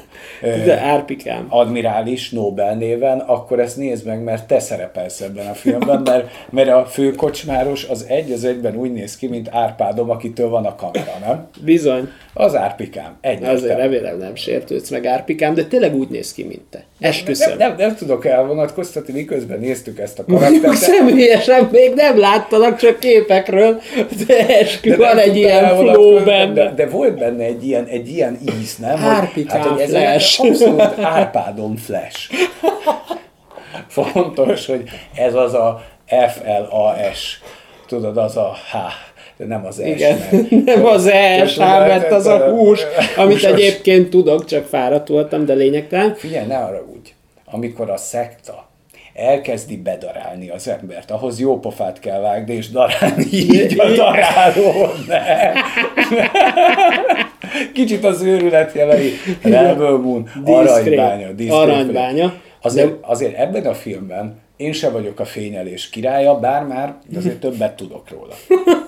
De árpikám. admirális Nobel néven, akkor ezt nézd meg, mert te szerepelsz ebben a filmben, mert, mert a főkocsmáros az egy az egyben úgy néz ki, mint Árpádom, akitől van a kamera, nem? Bizony. Az Árpikám. Egy Azért remélem nem sértődsz meg Árpikám, de tényleg úgy néz ki, mint te. Esküszöm. Nem, nem, nem, nem tudok elvonatkoztatni, miközben néztük ezt a [LAUGHS] karaktert. Mondjuk személyesen még nem láttalak, csak képekről, de eskü, de van egy ilyen flow benne. De, de, volt benne egy ilyen, egy ilyen íz, nem? Árpikám hát, hogy ez flash. Abszolút árpádom flash. [LAUGHS] Fontos, hogy ez az a FLAS, tudod, az a H de nem az S. Igen, mert, [LAUGHS] nem az S, mert az a hús, amit húsos. egyébként tudok, csak fáradt voltam, de lényegtelen. Figyelj, ne arra úgy, amikor a szekta elkezdi bedarálni az embert, ahhoz jó pofát kell vágni, és darálni így a daráló, ne. [LAUGHS] Kicsit az őrület jelei. Rebel Moon, aranybánya. Aranybánya. Azért, azért ebben a filmben én se vagyok a fényelés királya, bár már azért [LAUGHS] többet tudok róla.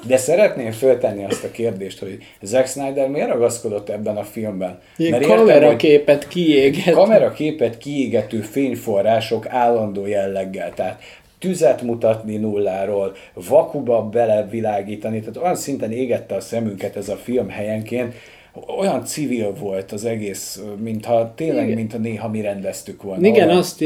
De szeretném föltenni azt a kérdést, hogy Zack Snyder miért ragaszkodott ebben a filmben? Ilyen Mert kameraképet kiégető. Kameraképet kiégető fényforrások állandó jelleggel. Tehát tüzet mutatni nulláról, vakuba belevilágítani, tehát olyan szinten égette a szemünket ez a film helyenként, olyan civil volt az egész, mintha tényleg, Igen. mintha néha mi rendeztük volna. Igen, olyan. azt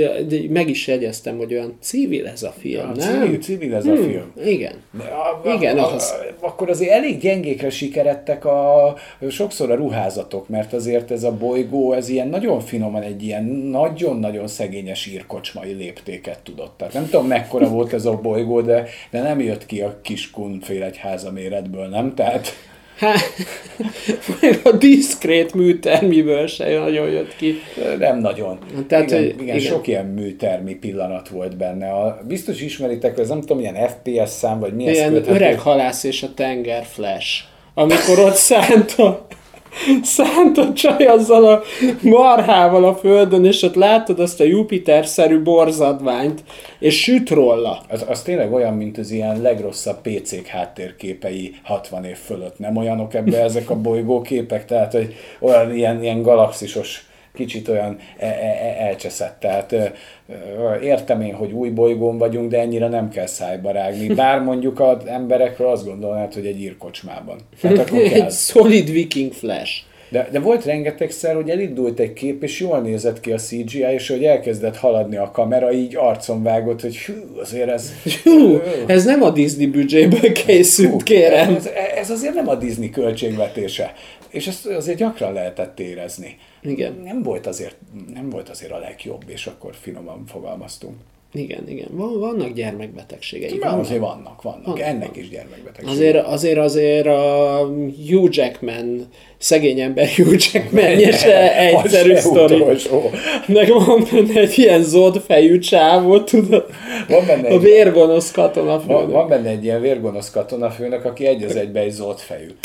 meg is jegyeztem, hogy olyan civil ez a film, ja, nem? Civil, civil ez hmm, a film. Igen. A, a, Igen, a, az... Akkor azért elég gyengékre sikerettek a, sokszor a ruházatok, mert azért ez a bolygó, ez ilyen nagyon finoman egy ilyen nagyon-nagyon szegényes írkocsmai léptéket tudott. Tehát nem tudom mekkora volt ez a bolygó, de, de nem jött ki a kis kunfélegyháza méretből, nem? Tehát... Hát, a diszkrét műtermiből se nagyon jött ki. Nem nagyon. Tehát, igen, igen, igen, sok ilyen műtermi pillanat volt benne. A, biztos ismeritek, ez nem tudom, ilyen FPS szám, vagy mi Ilyen öreg halász és a tenger flash. Amikor ott szánt a [LAUGHS] szánt a csaj azzal a marhával a földön, és ott látod azt a Jupiter-szerű borzadványt, és süt róla. Az, az tényleg olyan, mint az ilyen legrosszabb PC-k háttérképei 60 év fölött. Nem olyanok ebbe ezek a bolygóképek, tehát hogy olyan ilyen, ilyen galaxisos kicsit olyan e- e- e- elcseszett. Tehát értem én, hogy új bolygón vagyunk, de ennyire nem kell szájba rágni. Bár mondjuk az emberekről azt gondolnád, hogy egy írkocsmában. Tehát akkor [LAUGHS] kell. egy solid viking flash. De, de volt rengetegszer, hogy elindult egy kép, és jól nézett ki a CGI, és hogy elkezdett haladni a kamera, így arcon vágott, hogy hű, azért ez... Hű, ez nem a Disney büdzséből készült, hű, kérem. Ez, ez azért nem a Disney költségvetése. És ezt azért gyakran lehetett érezni. Igen. Nem volt azért, nem volt azért a legjobb, és akkor finoman fogalmaztunk. Igen, igen. Van, vannak gyermekbetegségei. Vannak. azért vannak, vannak. Van- Ennek is gyermekbetegség. Azért, azért, azért a Hugh Jackman, szegény ember Hugh Jackman [LAUGHS] se egyszerű Az se sztori. Meg van benne egy ilyen zöldfejű csávó, tudod? Van benne A vérgonosz katona van, van benne egy ilyen vérgonosz katonafőnök, aki egy az egybe egy zöldfejű. [LAUGHS]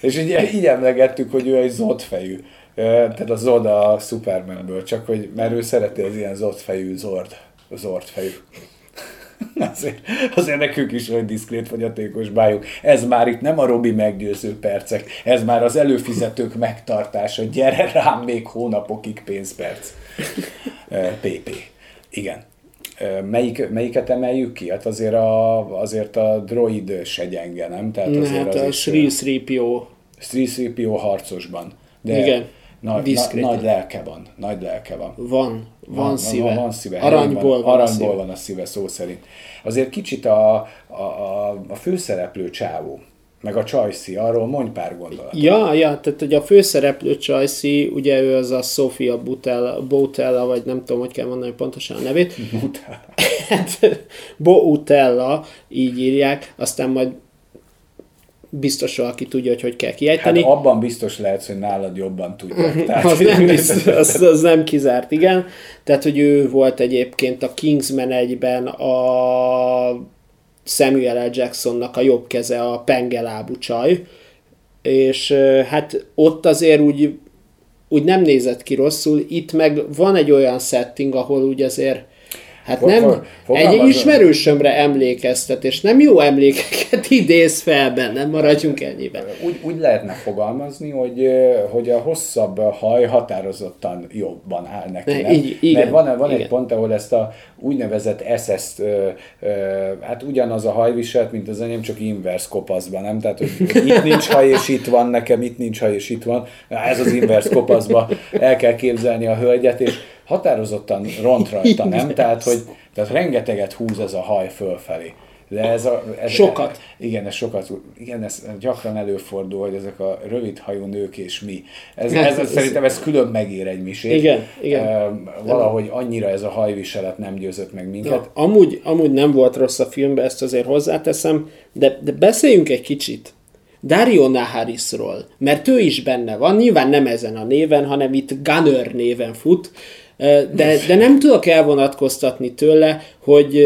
És így, így emlegettük, hogy ő egy zöldfejű. Ö, Tehát a Zod a Supermanből, csak hogy, mert ő szereti az ilyen zöldfejű Zord, Zordfejű. [LAUGHS] Azért, azért nekünk is olyan diszkrét fogyatékos bájuk. Ez már itt nem a Robi meggyőző percek, ez már az előfizetők megtartása. Gyere rám még hónapokig pénzperc. [LAUGHS] PP. Igen. Ö, Melyik, melyiket emeljük ki? Hát azért a, azért a droid se gyenge, nem? Tehát azért Hát az a Sri Sripio. 3CPO harcosban. De Igen. Nagy, na, nagy lelke van. Nagy lelke van. Van, van, Van, szíve. Van, van szíve. Aranyból van, van, a aranyból szíve. van a szíve szó szerint. Azért kicsit a, a, a, a főszereplő csávó, meg a Csajci, arról mondj pár gondolatot. Ja, ja, tehát hogy a főszereplő Csajci, ugye ő az a Sofia Butella, Botella, vagy nem tudom, hogy kell mondani pontosan a nevét. [LAUGHS] hát, Boutella, így írják, aztán majd biztos valaki tudja, hogy hogy kell Hát kiejteni. abban biztos lehetsz, hogy nálad jobban tudják. Tehát, az, nem biztos, az, az nem kizárt, igen. Tehát, hogy ő volt egyébként a Kingsman egyben a Samuel L. Jacksonnak a jobb keze, a pengelábú csaj, és hát ott azért úgy, úgy nem nézett ki rosszul, itt meg van egy olyan setting, ahol úgy azért Hát nem, egy ismerősömre emlékeztet, és nem jó emlékeket [LAUGHS] idéz fel benne, maradjunk ennyiben. úgy, úgy lehetne fogalmazni, hogy, hogy a hosszabb haj határozottan jobban áll neki. Ne, Nem? így- igen, Mert van, van egy igen. pont, ahol ezt a úgynevezett ö, ö, hát ugyanaz a hajviselt, mint az enyém, csak inverse kopaszban, nem? Tehát, hogy itt nincs haj, és itt van nekem, itt nincs haj, és itt van. Ez az inverse kopaszba el kell képzelni a hölgyet, és határozottan ront rajta, [LAUGHS] nem? Tehát, hogy tehát rengeteget húz ez a haj fölfelé. De ez a, ez, Sokat. igen, ez sokat, igen, ez gyakran előfordul, hogy ezek a rövidhajú nők és mi. Ez, ez, ez- szerintem ez külön megér egy misét. Igen, igen. Ehm, Valahogy annyira ez a hajviselet nem győzött meg minket. Ja, amúgy, amúgy nem volt rossz a filmben, ezt azért hozzáteszem, de, de beszéljünk egy kicsit Dario Naharisról, mert ő is benne van, nyilván nem ezen a néven, hanem itt Gunner néven fut, de, de nem tudok elvonatkoztatni tőle, hogy,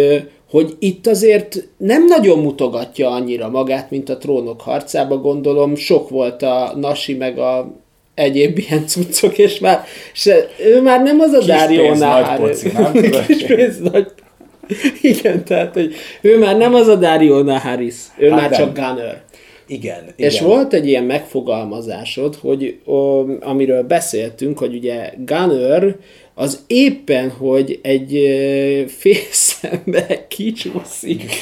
hogy itt azért nem nagyon mutogatja annyira magát, mint a trónok harcába, gondolom sok volt a Nasi meg a egyéb ilyen cuccok, és már se, ő már nem az a Kis Dario pénz, nagy Naharis. poci, nem? [LAUGHS] Kis pénz, nagy igen, tehát, hogy ő már nem az a Dario Naharis, ő Hát már nem. csak Gunner. Igen, igen. És volt egy ilyen megfogalmazásod, hogy o, amiről beszéltünk, hogy ugye Gunner az éppen, hogy egy félszembe kicsúszik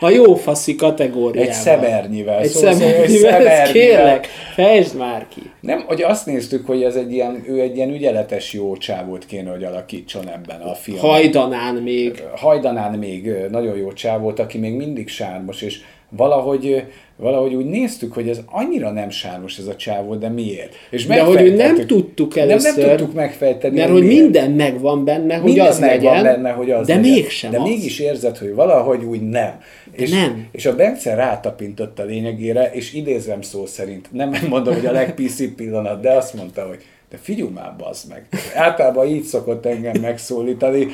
a jó faszi kategóriába. Egy szemernyivel. Egy Szóval szemernyivel, egy ezt szemernyivel. kérlek, fejtsd már ki. Nem, hogy azt néztük, hogy ez egy ilyen, ő egy ilyen ügyeletes jó csávót kéne, hogy alakítson ebben a filmben. Hajdanán még. Hajdanán még nagyon jó csávót, aki még mindig sármos, és valahogy, valahogy úgy néztük, hogy ez annyira nem sármos ez a csávó, de miért? És De hogy úgy nem tudtuk nem, először. nem tudtuk megfejteni, Mert hogy miért. minden megvan benne, hogy Minden az megvan legyen, benne, hogy az de legyen. mégsem De az. mégis érzed, hogy valahogy úgy nem. És, nem. És a Bence rátapintott a lényegére, és idézem szó szerint, nem mondom, hogy a legpiszi pillanat, de azt mondta, hogy de figyelj már, bazd meg. Általában így szokott engem megszólítani.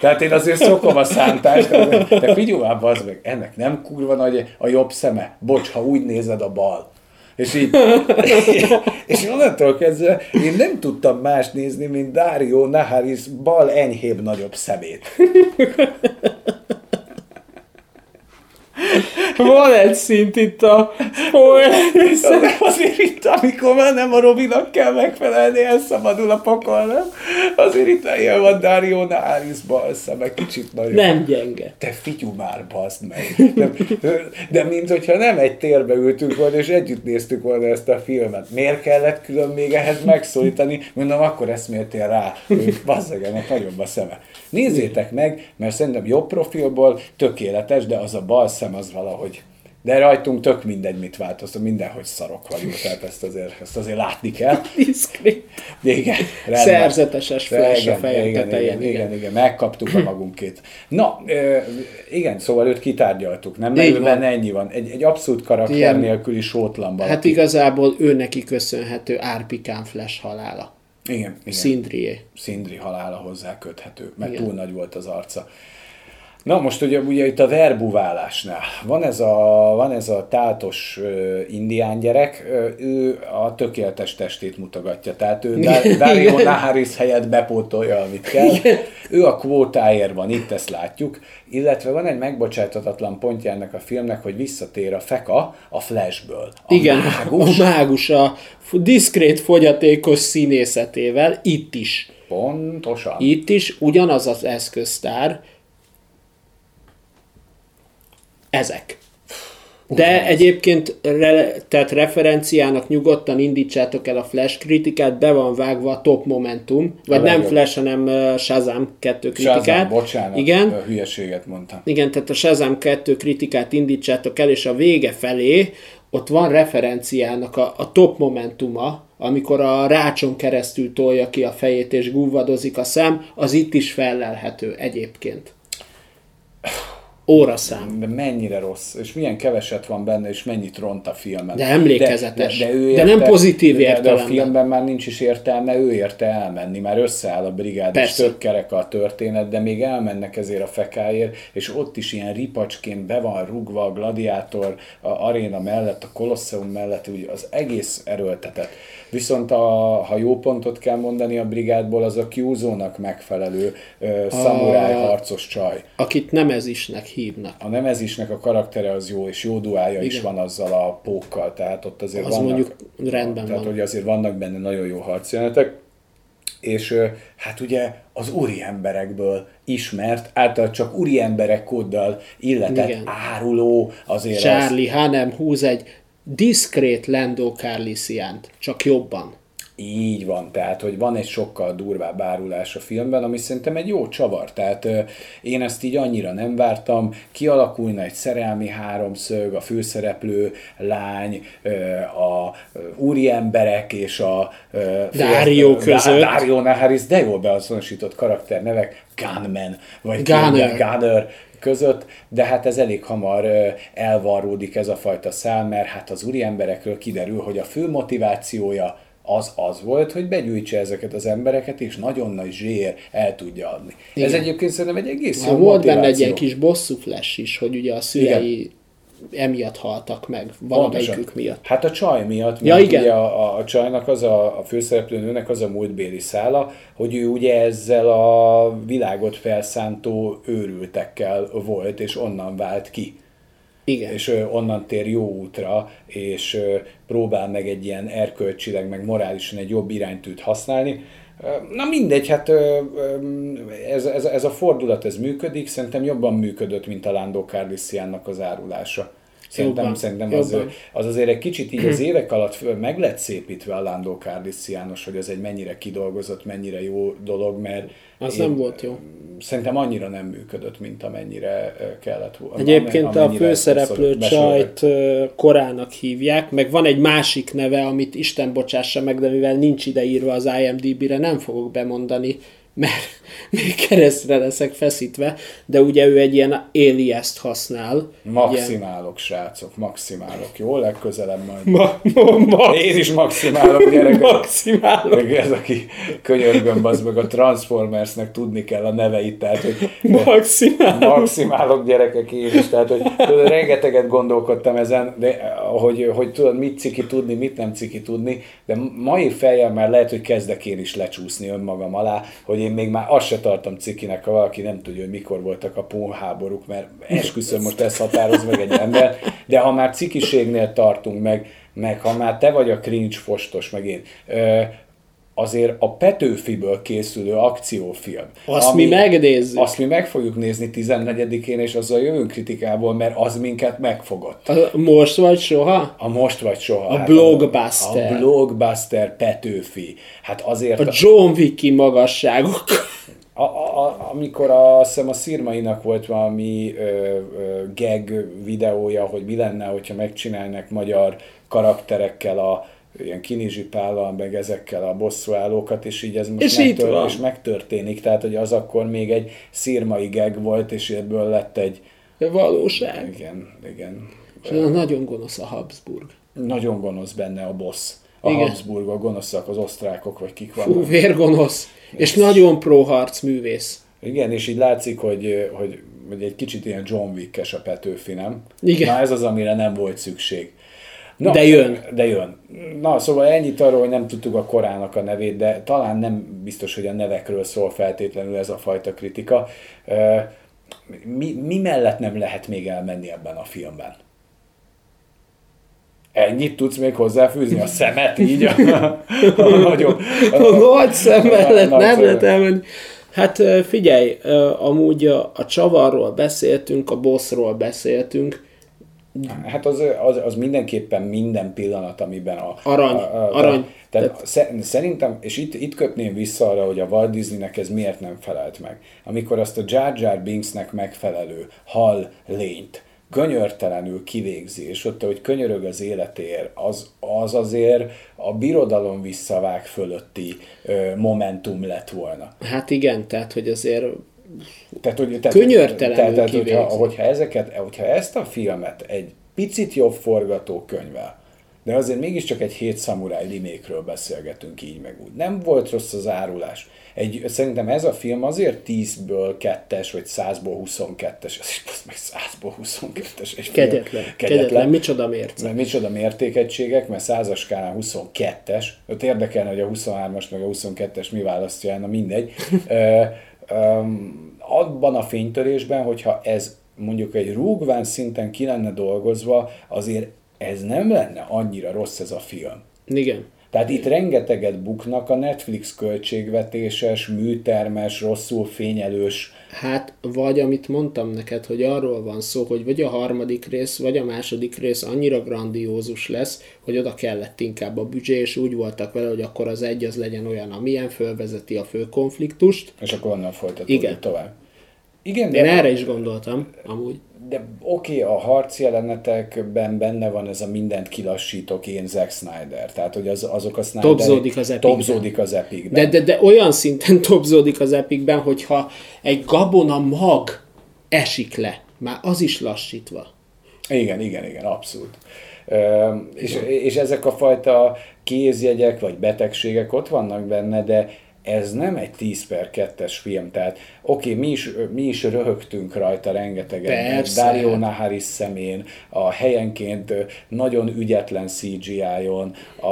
Tehát én azért szokom a szántást, de figyelj már, bazd meg. Ennek nem kurva nagy a jobb szeme. Bocs, ha úgy nézed a bal. És így, és onnantól kezdve én nem tudtam más nézni, mint Dario Naharis bal enyhébb nagyobb szemét. Van egy szint itt a spoiler azért itt, amikor már nem a Robinak kell megfelelni, elszabadul a pokol, nem? Azért itt ilyen van Dario Naharis bal szeme, kicsit nagyobb. Nem gyenge. Te figyú már, bazd meg. De, de mint hogyha nem egy térbe ültünk volna, és együtt néztük volna ezt a filmet. Miért kellett külön még ehhez megszólítani? Mondom, akkor eszméltél rá, meg, ennek nagyobb a szeme. Nézzétek meg, mert szerintem jobb profilból tökéletes, de az a bal szem az valahogy De rajtunk tök mindegy, mit változtat, mindenhogy szarok vagyunk, tehát ezt azért, ezt azért látni kell. [LAUGHS] Diszkrét. Igen, rendben. Szerzeteses flash a fejem igen, tetején, igen, igen. igen, igen, megkaptuk a magunkét. Na, igen, szóval őt kitárgyaltuk, nem? Mert van. ennyi van. Egy, egy abszolút karakter Ilyen- nélküli sótlan valaki. Hát igazából ő neki köszönhető Árpikán Flash halála. Igen, igen. Szindrié. Szindri halála hozzá köthető, mert Igen. túl nagy volt az arca. Na most ugye, ugye itt a verbuválásnál van ez a, van ez a tátos uh, indián gyerek, ö, ő a tökéletes testét mutogatja, tehát ő Dar- Dario Naharis helyett bepótolja, amit kell. Ő a kvótáért van, itt ezt látjuk, illetve van egy megbocsátatatlan pontja ennek a filmnek, hogy visszatér a Feka a Flashből. A Igen, mágus, a mágus a diszkrét fogyatékos színészetével, itt is. Pontosan. Itt is ugyanaz az eszköztár, ezek. De egyébként re, tehát referenciának nyugodtan indítsátok el a Flash kritikát, be van vágva a top momentum, vagy A nem legjobb. Flash, hanem Shazam 2 kritikát. Shazam, bocsánat, Igen, ö, hülyeséget mondtam. igen, tehát a Shazam 2 kritikát indítsátok el, és a vége felé ott van referenciának a, a top momentuma, amikor a rácson keresztül tolja ki a fejét és gúvadozik a szem, az itt is fellelhető egyébként. Óraszám. De mennyire rossz, és milyen keveset van benne, és mennyit ront a filmen. De emlékezetes. De, de, ő De nem pozitív de, de a értelemben. filmben már nincs is értelme, ő érte elmenni, már összeáll a brigád, Persze. és tök kerek a történet, de még elmennek ezért a fekáért, és ott is ilyen ripacsként be van rugva a gladiátor a aréna mellett, a kolosseum mellett, úgy az egész erőltetett. Viszont a, ha jó pontot kell mondani a brigádból, az a Kyuzónak megfelelő uh, szamuráj harcos csaj. Akit nem ez isnek hívnak. A Nemezisnek a karaktere az jó, és jó duája is van azzal a pókkal, tehát ott azért Az vannak, mondjuk rendben tehát, van. hogy azért vannak benne nagyon jó harcjelenetek, és hát ugye az úri emberekből ismert, által csak úri emberek kóddal illetett Igen. áruló, azért az, Charlie Hanem húz egy diszkrét Lando Carlisiánt, csak jobban. Így van, tehát, hogy van egy sokkal durvább árulás a filmben, ami szerintem egy jó csavar. Tehát én ezt így annyira nem vártam, kialakulna egy szerelmi háromszög, a főszereplő lány, a úri emberek és a Dario között. Dario Naharis, de jól beazonosított karakternevek, Gunman, vagy Gunner. Gunner között, de hát ez elég hamar elvarródik ez a fajta szál, mert hát az úri emberekről kiderül, hogy a fő motivációja az az volt, hogy begyűjtse ezeket az embereket, és nagyon nagy zsér el tudja adni. Igen. Ez Igen. egyébként szerintem egy egész Ha jó volt benne egy ilyen kis bosszú flash is, hogy ugye a szülei emiatt haltak meg, valamelyikük miatt. Hát a csaj miatt, Ja, mert igen. ugye a, a, a csajnak az a, a főszereplőnőnek az a múltbéli szála, hogy ő ugye ezzel a világot felszántó őrültekkel volt, és onnan vált ki. Igen. és onnan tér jó útra, és próbál meg egy ilyen erkölcsileg, meg morálisan egy jobb iránytűt használni. Na mindegy, hát ez, ez, ez a fordulat, ez működik, szerintem jobban működött, mint a Lando Calrissiannak az árulása. Szerintem, Jobban, szerintem az, jobban. az azért egy kicsit így az [CLEARS THROAT] évek alatt meg lett szépítve a Lando Calrissianos, hogy ez egy mennyire kidolgozott, mennyire jó dolog, mert Az én- nem volt jó. Szerintem annyira nem működött, mint amennyire kellett volna. Egyébként a főszereplő csajt korának hívják, meg van egy másik neve, amit Isten bocsássa meg, de mivel nincs ide írva az IMDB-re, nem fogok bemondani, mert még keresztre leszek feszítve, de ugye ő egy ilyen alias használ. Ilyen, Maximálok, srácok, maximálok. Jó, legközelebb majd. ma, ma, ma, Én is maximálok, gyerekek. maximálok. Meg ez, aki könyörgöm, az meg a Transformersnek tudni kell a neveit, tehát, hogy Maximálok. maximálok gyerekek én is, tehát, hogy tudod, rengeteget gondolkodtam ezen, de hogy, hogy tudod, mit ciki tudni, mit nem ciki tudni, de mai fejjel már lehet, hogy kezdek én is lecsúszni önmagam alá, hogy én még már azt se tartom cikinek, ha valaki nem tudja, hogy mikor voltak a pónháborúk, mert esküszöm, most ezt határoz meg egy ember, de ha már cikiségnél tartunk meg, meg ha már te vagy a cringe fostos, meg én, azért a Petőfiből készülő akciófilm. Azt mi megnézzük. Azt mi meg fogjuk nézni 14-én, és azzal jövünk kritikából, mert az minket megfogott. A- Most vagy soha? A most vagy soha. A Hát blockbuster. A blockbuster Petőfi. Hát azért... A John Wicki magasságok. [LAUGHS] A, a, a, amikor a, azt hiszem a Szirmainak volt valami ö, ö, gag videója, hogy mi lenne, hogyha megcsinálnak magyar karakterekkel a ilyen kinizsipállal, meg ezekkel a bosszúállókat, és így ez most És megtör- és megtörténik. Tehát, hogy az akkor még egy szirmai gag volt, és ebből lett egy... Valóság. Igen, igen. És nagyon gonosz a Habsburg. Nagyon gonosz benne a boss. A Igen. Habsburgok gonoszak, az osztrákok, vagy kik Fú, vannak. vérgonosz. És nagyon pro harcművész. Igen, és így látszik, hogy, hogy, hogy egy kicsit ilyen John Wick-es a Petőfi, nem? Igen. Na ez az, amire nem volt szükség. Na, De jön. De jön. Na, szóval ennyit arról, hogy nem tudtuk a korának a nevét, de talán nem biztos, hogy a nevekről szól feltétlenül ez a fajta kritika. Mi, mi mellett nem lehet még elmenni ebben a filmben? Ennyit tudsz még hozzáfűzni? A szemet így? A, [LAUGHS] a nagyobb, A nagy szem mellett nagy nem lehet elmenni. Hát figyelj, amúgy a, a csavarról beszéltünk, a bossról beszéltünk. Hát az, az, az mindenképpen minden pillanat, amiben a... Arany, a, a, arany. Tehát, tehát sze- szerintem, és itt, itt kötném vissza arra, hogy a Walt Disneynek ez miért nem felelt meg. Amikor azt a Jar Jar Binksnek megfelelő hal lényt könyörtelenül kivégzi, és ott, hogy könyörög az életér, az, az azért a birodalom visszavág fölötti ö, momentum lett volna. Hát igen, tehát hogy azért Tehát, hogy, tehát, Könyörtelenül tehát, tehát hogyha, hogyha, ezeket, hogyha ezt a filmet egy picit jobb forgatókönyvvel, de azért mégiscsak egy hét szamuráj remake beszélgetünk így meg úgy. Nem volt rossz az árulás. Egy, szerintem ez a film azért 10-ből 2-es, vagy 100-ból 22-es, ez is meg 100-ból 22-es egy film. kegyetlen, kegyetlen, micsoda mérce. Mert micsoda mértékegységek, mert százas skálán 22-es, ott érdekelne, hogy a 23-as meg a 22-es mi választja el, na mindegy. Abban a fénytörésben, hogyha ez mondjuk egy rúgván szinten ki lenne dolgozva, azért ez nem lenne annyira rossz ez a film. Igen. Tehát itt rengeteget buknak a Netflix költségvetéses, műtermes, rosszul fényelős Hát, vagy amit mondtam neked, hogy arról van szó, hogy vagy a harmadik rész, vagy a második rész annyira grandiózus lesz, hogy oda kellett inkább a büdzsé, és úgy voltak vele, hogy akkor az egy az legyen olyan, amilyen fölvezeti a fő konfliktust. és akkor onnan folytatódik Igen. tovább. Igen, Én de, erre is gondoltam, amúgy. De oké, a harc jelenetekben benne van ez a mindent kilassítok én Zack Snyder. Tehát, hogy az, azok a Snyder... Topzódik az Epicben. Topzódik az epikben. De, de, de olyan szinten [LAUGHS] topzódik az epikben, hogyha egy gabona mag esik le, már az is lassítva. Igen, igen, igen, abszolút. És, és ezek a fajta kézjegyek vagy betegségek ott vannak benne, de ez nem egy 10 per 2-es film, tehát oké, okay, mi, is, mi is röhögtünk rajta rengeteget. Dario Naharis szemén, a helyenként nagyon ügyetlen CGI-on, a,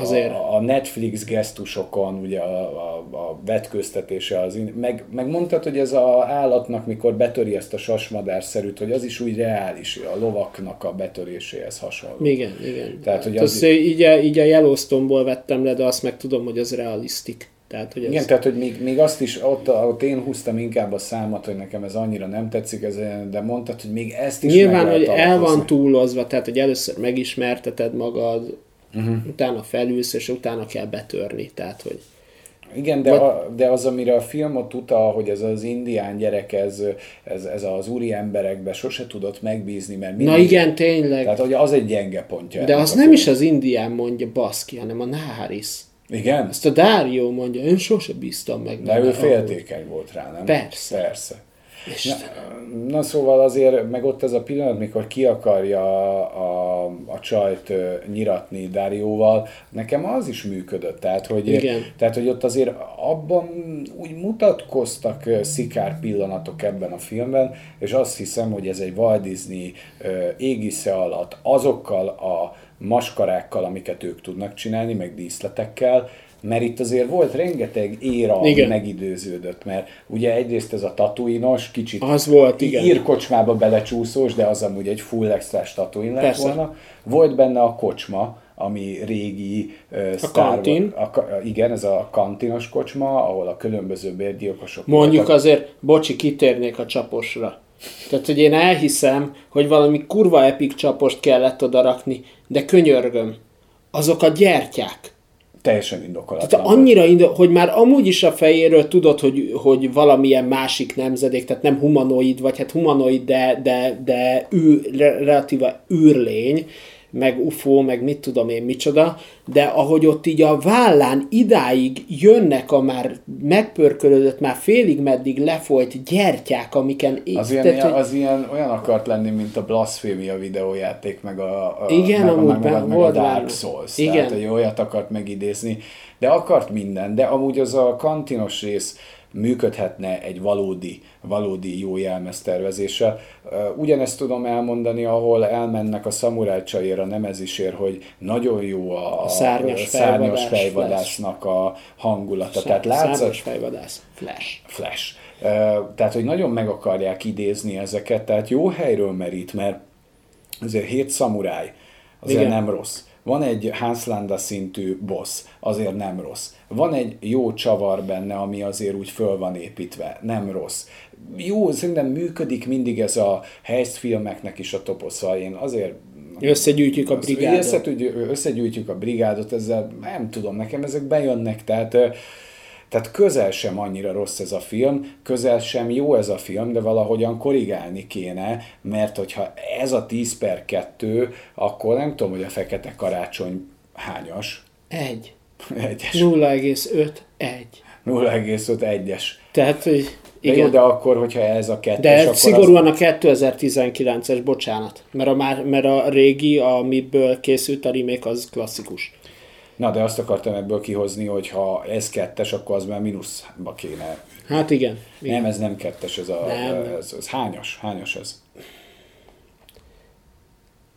Azért. a, a Netflix gesztusokon, ugye a, a, a vetköztetése, az, meg, meg mondtad, hogy ez a állatnak, mikor betöri ezt a sasmadárszerűt, hogy az is úgy reális, a lovaknak a betöréséhez hasonló. Igen, igen. Tehát, hogy Hát az- azt így, a, így a Yellowstone-ból vettem le, de azt meg tudom, hogy az realisztik. Tehát, hogy ez... Igen, tehát, hogy még, még azt is, ott, ott én húztam inkább a számot, hogy nekem ez annyira nem tetszik, ez, de mondtad, hogy még ezt is Nyilván, hogy el van túlozva, tehát, hogy először megismerteted magad, uh-huh. utána felülsz, és utána kell betörni. Tehát, hogy Igen, de, a, de az, amire a film ott utal, hogy ez az indián gyerek, ez, ez, ez az úri emberekbe sose tudott megbízni, mert na igen, tényleg. Tehát, hogy az egy gyenge pontja. De az nem is az indián mondja baszki, hanem a Naharis. Igen? Ezt a Dario mondja, én sose bíztam meg. De ő ahogy- féltékeny volt rá, nem? Persze. Persze. Na, na szóval azért, meg ott ez a pillanat, mikor ki akarja a, a csajt ö, nyiratni Dárióval, nekem az is működött. Tehát hogy, Igen. tehát, hogy ott azért abban úgy mutatkoztak szikár pillanatok ebben a filmben, és azt hiszem, hogy ez egy Walt Disney égisze alatt azokkal a maskarákkal, amiket ők tudnak csinálni, meg díszletekkel, mert itt azért volt rengeteg éra, ami Igen. megidőződött, mert ugye egyrészt ez a tatuinos, kicsit Az volt, igen. írkocsmába belecsúszós, de az amúgy egy full extra tatuin lett Persze. volna. Volt benne a kocsma, ami régi uh, Star kantin. A, igen, ez a kantinos kocsma, ahol a különböző bérgyilkosok Mondjuk voltak. azért, bocsi, kitérnék a csaposra. Tehát, hogy én elhiszem, hogy valami kurva epik csapost kellett oda rakni, de könyörgöm, azok a gyertyák. Teljesen indokolatlan. Tehát annyira, indo- hogy már amúgy is a fejéről tudod, hogy, hogy valamilyen másik nemzedék, tehát nem humanoid, vagy hát humanoid, de, de, de űr, relatíve űrlény, meg UFO, meg mit tudom én micsoda, de ahogy ott így a vállán idáig jönnek a már megpörkölődött, már félig meddig lefolyt gyertyák, amiken... Az ilyen, tehát, hogy- az ilyen olyan akart lenni, mint a Blasphemia videójáték, meg a, a, Igen, meg, a, amúgy meg, meg, a- meg a Dark. Souls. Igen. Tehát, hogy olyat akart megidézni, de akart minden, de amúgy az a kantinos rész működhetne egy valódi, valódi jó jelmeztervezéssel. Ugyanezt tudom elmondani, ahol elmennek a szamuráj csajér, a nemezisért, hogy nagyon jó a, a szárnyas a szárnyas fejvadász fejvadásznak a hangulata. Tehát Szá- látszott, Szárnyas fejvadász. Flash. Flash. Tehát, hogy nagyon meg akarják idézni ezeket, tehát jó helyről merít, mert azért hét szamuráj azért Igen. nem rossz. Van egy Hans Landa szintű boss, azért nem rossz. Van egy jó csavar benne, ami azért úgy föl van építve, nem rossz. Jó, szerintem működik mindig ez a helyszfilmeknek is a toposza. Én azért Összegyűjtjük a brigádot. Összegyűjtjük, összegyűjtjük a brigádot, ezzel nem tudom, nekem ezek bejönnek, tehát, tehát közel sem annyira rossz ez a film, közel sem jó ez a film, de valahogyan korrigálni kéne, mert hogyha ez a 10 per 2, akkor nem tudom, hogy a fekete karácsony hányas. Egy. Egyes. 0,5. Egy. 0,5 egyes. Tehát, hogy De igen. jó, de akkor, hogyha ez a kettes, De akkor az... szigorúan a 2019-es, bocsánat. Mert a, már, mert a régi, amiből készült a remake, az klasszikus. Na, de azt akartam ebből kihozni, hogy ha ez kettes, akkor az már mínuszba kéne Hát igen. igen. Nem, ez nem kettes, ez a... Nem. Ez, ez hányas? Hányas ez?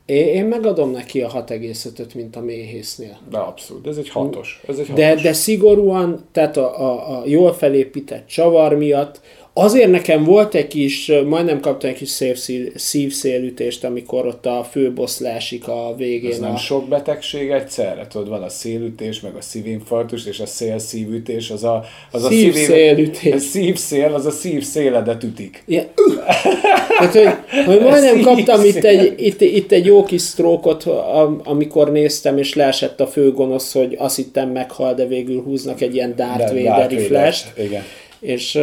Én, én megadom neki a 6,5-öt, mint a méhésznél. De abszolút, ez egy hatos. Ez egy De, hatos. de szigorúan, tehát a, a, a jól felépített csavar miatt, azért nekem volt egy kis, majdnem kaptam egy kis szívszíl, szívszélütést, amikor ott a főbossz leesik a végén. ez nem a, sok betegség egyszerre? Tudod, van a szélütés, meg a szívinfarktus, és a szélszívütés, az a... Az a Szívszélütés. A [LAUGHS] szívszél, az a szívszéledet ütik. Ilyen, Tehát, hogy, hogy [LAUGHS] majdnem kaptam itt egy, itt, itt egy jó kis sztrókot, am- amikor néztem, és leesett a főgonosz, hogy azt hittem meghal, de végül húznak egy ilyen Darth Vaderi Vader, flash Igen. és,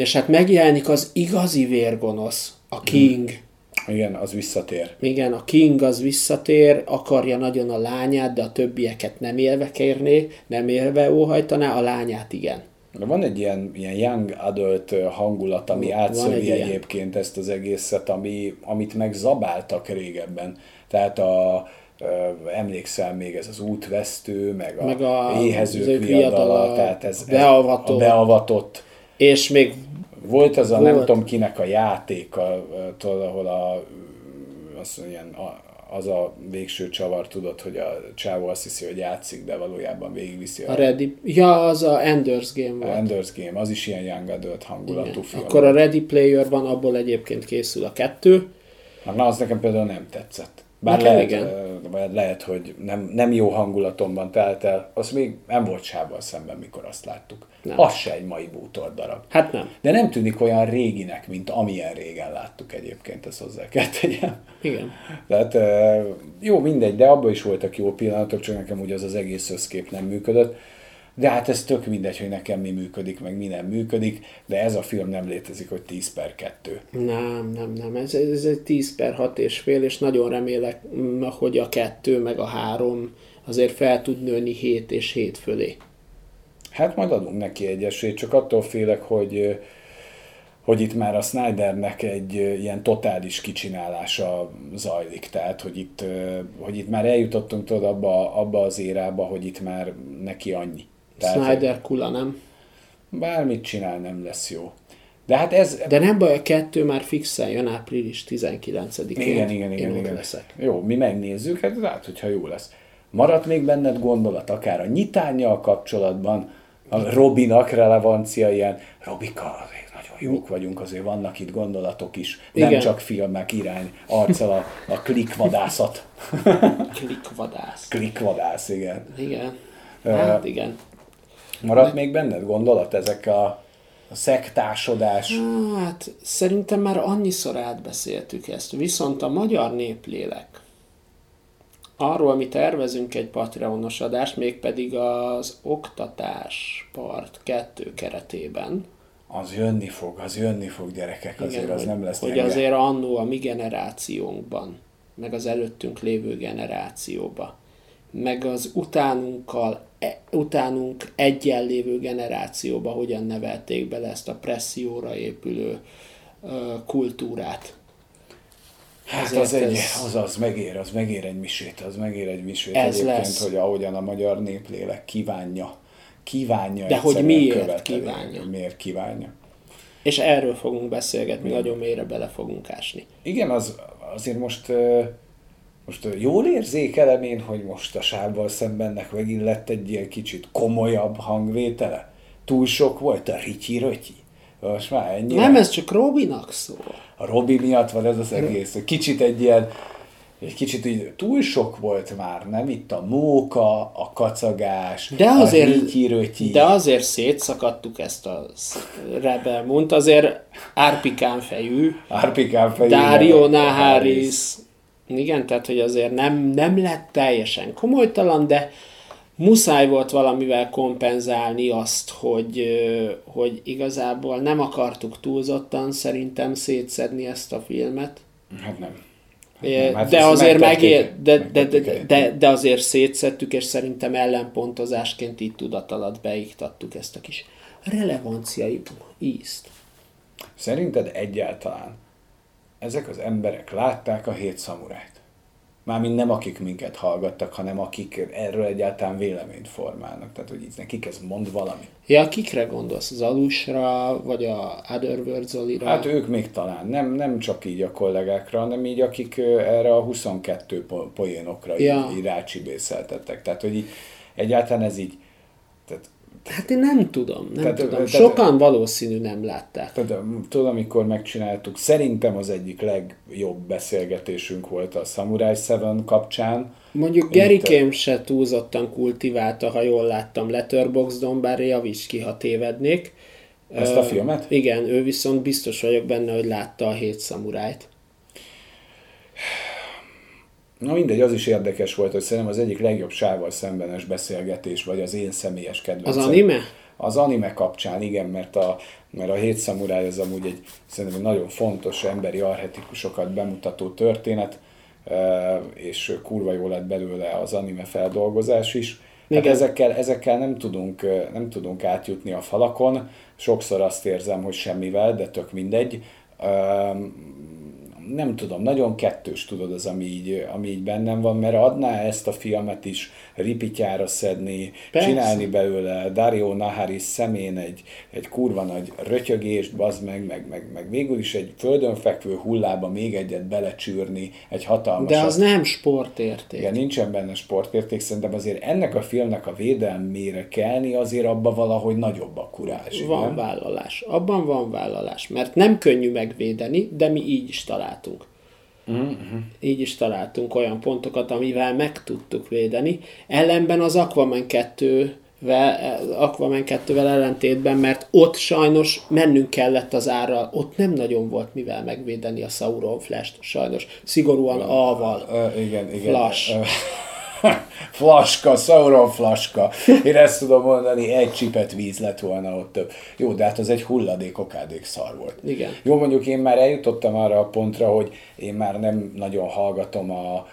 és hát megjelenik az igazi vérgonosz, a King. Igen, az visszatér. Igen, a King az visszatér, akarja nagyon a lányát, de a többieket nem élve kérné, nem élve óhajtaná, a lányát igen. De van egy ilyen, ilyen young adult hangulat, ami átszövi egy egyébként ezt az egészet, ami, amit meg zabáltak régebben. Tehát a, emlékszel még ez az útvesztő, meg a, Meg a- éhezők ők viadala, viadala, tehát ez, a beavatott. a beavatott. És még Volt az a nem Volt. tudom kinek a játéka, tudod, ahol a, az, ilyen, a, az a végső csavar, tudod, hogy a csávó azt hiszi, hogy játszik, de valójában végigviszi a Ready... Ja, az a Enders Game volt. Ender's Game, az is ilyen young adult hangulatú Igen. film. Akkor a Ready Player van, abból egyébként készül a kettő. Na, az nekem például nem tetszett. Bár Nekem lehet, igen. vagy lehet, hogy nem, nem jó hangulatomban telt el, az még nem volt sával szemben, mikor azt láttuk. Nem. Az se egy mai bútor darab. Hát nem. De nem tűnik olyan réginek, mint amilyen régen láttuk egyébként, ezt hozzá kell tegyem. Igen. Tehát jó, mindegy, de abban is voltak jó pillanatok, csak nekem ugye az az egész összkép nem működött. De hát ez tök mindegy, hogy nekem mi működik, meg mi nem működik, de ez a film nem létezik, hogy 10 per 2. Nem, nem, nem. Ez, ez egy 10 per 6 és fél, és nagyon remélek, mm, hogy a kettő meg a három azért fel tud nőni 7 és 7 fölé. Hát majd adunk neki egy esélyt, csak attól félek, hogy, hogy itt már a Snydernek egy ilyen totális kicsinálása zajlik. Tehát, hogy itt, hogy itt már eljutottunk tudod, abba, abba az érába, hogy itt már neki annyi. Tehát, Snyder kula, nem? Bármit csinál, nem lesz jó. De hát ez... De nem baj, a kettő már fixen jön április 19-én. Igen, igen, igen. Én igen. leszek. Jó, mi megnézzük, hát lehet, hogyha jó lesz. Maradt még benned gondolat, akár a nyitányjal kapcsolatban, a Robinak relevancia ilyen, Robika, azért nagyon jók vagyunk, azért vannak itt gondolatok is, nem Igen. csak filmek irány, arccal a, a klikvadászat. Klikvadász. Klikvadász, igen. Igen. Hát igen. Maradt még benned gondolat ezek a, a szektásodás? Hát szerintem már annyiszor átbeszéltük ezt. Viszont a magyar néplélek arról mi tervezünk egy Patreonos adást, mégpedig az Oktatás Part 2 keretében. Az jönni fog, az jönni fog gyerekek, azért Igen, az hogy, nem lesz Hogy gyenge. azért annó a mi generációnkban, meg az előttünk lévő generációba, meg az utánunkkal, e, utánunk egyen lévő generációba hogyan nevelték bele ezt a presszióra épülő kultúrát. Hát Ezért az, egy, ez- az, az megér, az megér egy misét, az megér egy misét Ez egyébként, lesz. hogy ahogyan a magyar néplélek kívánja, kívánja De hogy miért kívánja? Miért kívánja. És erről fogunk beszélgetni, nagyon mélyre bele fogunk ásni. Igen, az, azért most, most jól érzékelem én, hogy most a sábbal szembennek megint lett egy ilyen kicsit komolyabb hangvétele. Túl sok volt a rityi-rötyi. Most már ennyire. Nem, ez csak Robinak szól. a Robi miatt van ez az egész. hogy Kicsit egy ilyen, egy kicsit így túl sok volt már, nem? Itt a móka, a kacagás, De a azért, rityi-rötyi. de azért szétszakadtuk ezt a Rebel Moon-t, azért Árpikán fejű, Árpikán fejében. Dario Naharis, igen, tehát hogy azért nem, nem lett teljesen komolytalan, de muszáj volt valamivel kompenzálni azt, hogy, hogy igazából nem akartuk túlzottan szerintem szétszedni ezt a filmet. Hát nem. Nem, hát de azért megér, de, de, de, de, de azért szétszettük, és szerintem ellenpontozásként így tudat alatt beiktattuk ezt a kis relevanciai ízt. Szerinted egyáltalán ezek az emberek látták a hét szamurájt? Mármint nem akik minket hallgattak, hanem akik erről egyáltalán véleményt formálnak. Tehát, hogy így nekik ez mond valami. Ja, kikre gondolsz? Az Alusra, vagy a Otherworld Zolira? Hát ők még talán, nem, nem csak így a kollégákra, hanem így akik erre a 22 po- poénokra Ja. így, így rácsibészeltettek. Tehát, hogy így, egyáltalán ez így, tehát, Hát én nem tudom, nem Tehát- tudom. tehát- Sokan valószínű nem látták. tehát tudod, amikor megcsináltuk, szerintem az egyik legjobb beszélgetésünk volt a Samurai 7 kapcsán. Mondjuk Gerikém se túlzottan kultiválta, ha jól láttam, Letterboxdon, bár javíts ki, ha tévednék. Ezt Ö, a filmet? Igen, ő viszont biztos vagyok benne, hogy látta a hét szamurájt. Na mindegy, az is érdekes volt, hogy szerintem az egyik legjobb sával szembenes beszélgetés, vagy az én személyes kedvencem. Az anime? Az anime kapcsán, igen, mert a, mert a hét szamuráj az amúgy egy szerintem egy nagyon fontos emberi arhetikusokat bemutató történet, és kurva jó lett belőle az anime feldolgozás is. Hát Igen. ezekkel, ezekkel nem, tudunk, nem tudunk átjutni a falakon. Sokszor azt érzem, hogy semmivel, de tök mindegy. Nem tudom, nagyon kettős tudod az, ami így, ami így bennem van, mert adná ezt a filmet is ripityára szedni, Persze. Csinálni belőle Dario Naharis szemén egy, egy kurva nagy rötyögést, bazd meg, meg, meg, meg végül is egy földön fekvő hullába még egyet belecsűrni, egy hatalmas... De az nem sportérték. Igen, nincsen benne sportérték, szerintem azért ennek a filmnek a védelmére kelni, azért abba valahogy nagyobb a kurázs. Van igen? vállalás. Abban van vállalás. Mert nem könnyű megvédeni, de mi így is találtunk. Mhm, Így is találtunk olyan pontokat, amivel meg tudtuk védeni. Ellenben az Aquaman 2 Aquaman 2-vel ellentétben, mert ott sajnos mennünk kellett az árral, ott nem nagyon volt mivel megvédeni a Sauron Flash-t, sajnos. Szigorúan A-val. Ö, igen, igen. Flash. Ö, [LAUGHS] flaska, Sauron flaska. Én ezt tudom mondani, egy csipet víz lett volna ott több. Jó, de hát az egy hulladék, okádék szar volt. Igen. Jó, mondjuk én már eljutottam arra a pontra, hogy én már nem nagyon hallgatom a,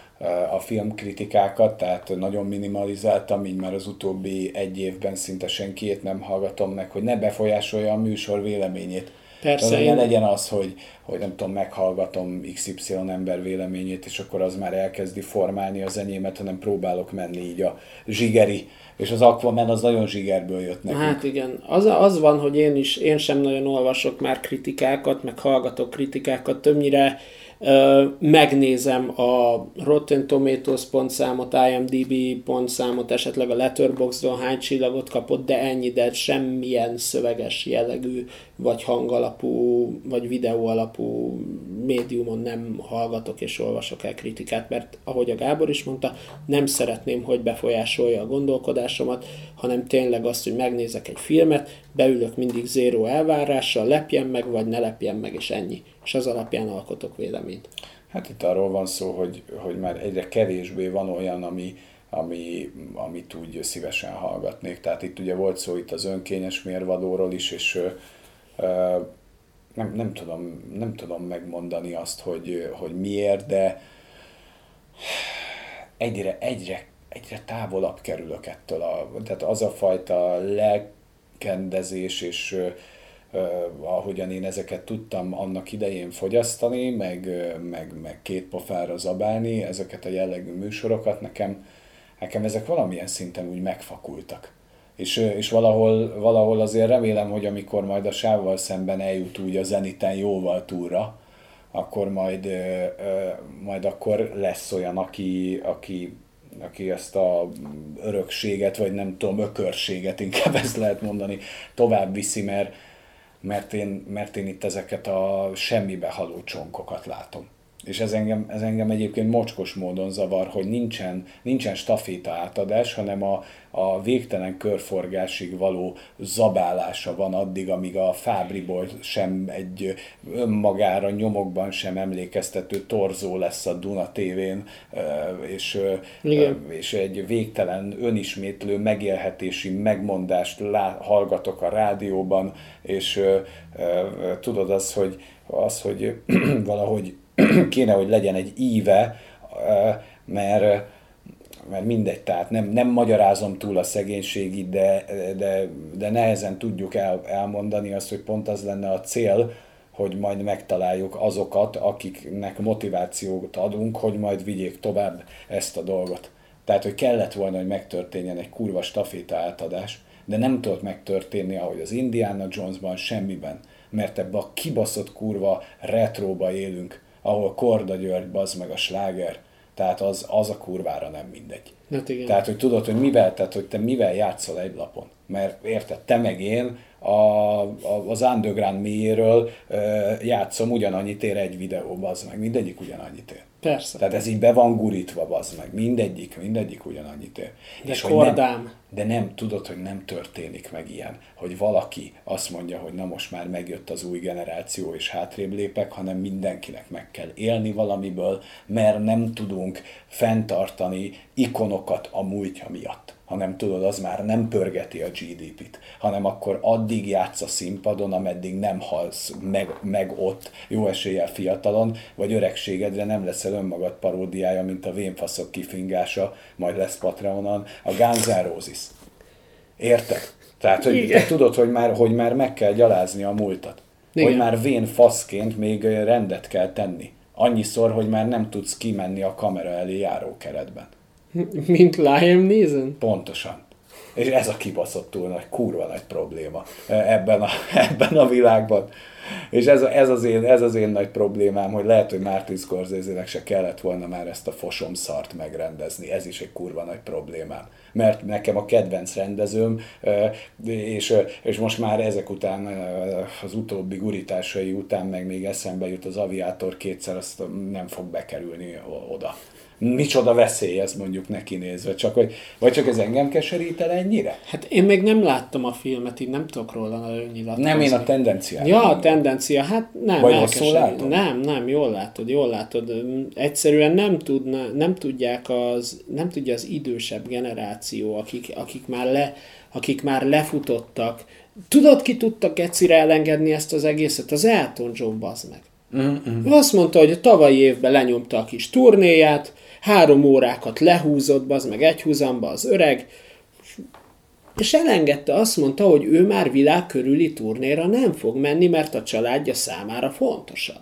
a filmkritikákat, tehát nagyon minimalizáltam, így már az utóbbi egy évben szinte senkiét nem hallgatom meg, hogy ne befolyásolja a műsor véleményét. Persze, Tehát, én- ne legyen az, hogy, hogy nem tudom, meghallgatom XY ember véleményét, és akkor az már elkezdi formálni az enyémet, hanem próbálok menni így a zsigeri, és az Aquaman az nagyon zsigerből jött nekünk. Hát igen, az, az van, hogy én is, én sem nagyon olvasok már kritikákat, meg hallgatok kritikákat, többnyire ö, megnézem a Rotten Tomatoes pontszámot, IMDb pontszámot, esetleg a Letterboxdon hány csillagot kapott, de ennyi, de semmilyen szöveges jellegű, vagy hangalapú, vagy videó alapú médiumon nem hallgatok és olvasok el kritikát, mert ahogy a Gábor is mondta, nem szeretném, hogy befolyásolja a gondolkodásomat, hanem tényleg azt, hogy megnézek egy filmet, beülök mindig zéró elvárással, lepjen meg, vagy ne lepjen meg, és ennyi. És az alapján alkotok véleményt. Hát itt arról van szó, hogy, hogy már egyre kevésbé van olyan, ami, ami, amit úgy szívesen hallgatnék. Tehát itt ugye volt szó itt az önkényes mérvadóról is, és nem, nem, tudom, nem tudom megmondani azt, hogy, hogy miért, de egyre, egyre, egyre távolabb kerülök ettől. A, tehát az a fajta lelkendezés és ahogyan én ezeket tudtam annak idején fogyasztani, meg, meg, meg két pofára zabálni, ezeket a jellegű műsorokat, nekem, nekem ezek valamilyen szinten úgy megfakultak. És, és valahol, valahol azért remélem, hogy amikor majd a sávval szemben eljut úgy a zeniten jóval túlra, akkor majd, majd akkor lesz olyan, aki, aki, aki ezt a örökséget, vagy nem tudom, ökörséget, inkább ezt lehet mondani, tovább viszi, mert, mert én, mert én itt ezeket a semmibe haló csonkokat látom. És ez engem, ez engem egyébként mocskos módon zavar, hogy nincsen, nincsen staféta átadás, hanem a, a végtelen körforgásig való zabálása van addig, amíg a Fábriból sem egy önmagára nyomokban sem emlékeztető torzó lesz a Duna tévén, és, és egy végtelen önismétlő megélhetési megmondást lá, hallgatok a rádióban, és tudod az, hogy, az, hogy [CLEARS THROAT] valahogy [CLEARS THROAT] kéne, hogy legyen egy íve, mert, mert mindegy, tehát nem, nem magyarázom túl a szegénységit, de, de, de nehezen tudjuk el, elmondani azt, hogy pont az lenne a cél, hogy majd megtaláljuk azokat, akiknek motivációt adunk, hogy majd vigyék tovább ezt a dolgot. Tehát, hogy kellett volna, hogy megtörténjen egy kurva staféta átadás, de nem tudott megtörténni, ahogy az Indiana Jonesban semmiben, mert ebbe a kibaszott kurva retróba élünk, ahol Korda György, bazd meg a sláger, tehát az, az a kurvára nem mindegy. Hát igen. Tehát, hogy tudod, hogy mivel, tehát, hogy te mivel játszol egy lapon. Mert érted, te meg én a, a, az underground mélyéről játszom ugyanannyit ér egy videó, az meg, mindegyik ugyanannyit ér. Persze. Tehát ez így be van gurítva, bazd meg. Mindegyik, mindegyik ugyanannyit ér. De és kordám. Nem, de nem tudod, hogy nem történik meg ilyen, hogy valaki azt mondja, hogy na most már megjött az új generáció, és hátrébb lépek, hanem mindenkinek meg kell élni valamiből, mert nem tudunk fenntartani ikonokat a múltja miatt hanem tudod, az már nem pörgeti a GDP-t, hanem akkor addig játsz a színpadon, ameddig nem halsz meg, meg ott, jó eséllyel fiatalon, vagy öregségedre nem leszel önmagad paródiája, mint a vénfaszok kifingása, majd lesz Patreonon, a Guns N' Roses. Érted? Tehát, hogy te tudod, hogy már, hogy már meg kell gyalázni a múltat. Igen. Hogy már vén faszként még rendet kell tenni. Annyiszor, hogy már nem tudsz kimenni a kamera elé járókeretben. [LAUGHS] Mint Liam Neeson? Pontosan. És ez a kibaszott túl nagy, kurva nagy probléma ebben a, [LAUGHS] ebben a világban. És ez, a, ez, az én, ez az én nagy problémám, hogy lehet, hogy Martin scorsese se kellett volna már ezt a fosom szart megrendezni. Ez is egy kurva nagy problémám. Mert nekem a kedvenc rendezőm, és, és most már ezek után, az utóbbi gurításai után meg még eszembe jut az aviátor kétszer, azt nem fog bekerülni oda micsoda veszély ez mondjuk neki nézve, csak hogy, vagy csak ez engem keserít el ennyire? Hát én még nem láttam a filmet, így nem tudok róla nagyon nyilatkozni. Nem, én a tendenciát. Ja, a tendencia, hát nem. Vagy rosszul látom? Nem, nem, jól látod, jól látod. Egyszerűen nem, tudna, nem tudják az, nem tudja az idősebb generáció, akik, akik, már le, akik már lefutottak. Tudod, ki tudtak egyszerre elengedni ezt az egészet? Az Elton John, bazd meg. Ő azt mondta, hogy a tavalyi évben lenyomta a kis turnéját, három órákat lehúzott, az meg egy húzamba az öreg, és elengedte, azt mondta, hogy ő már világ körüli turnéra nem fog menni, mert a családja számára fontosabb.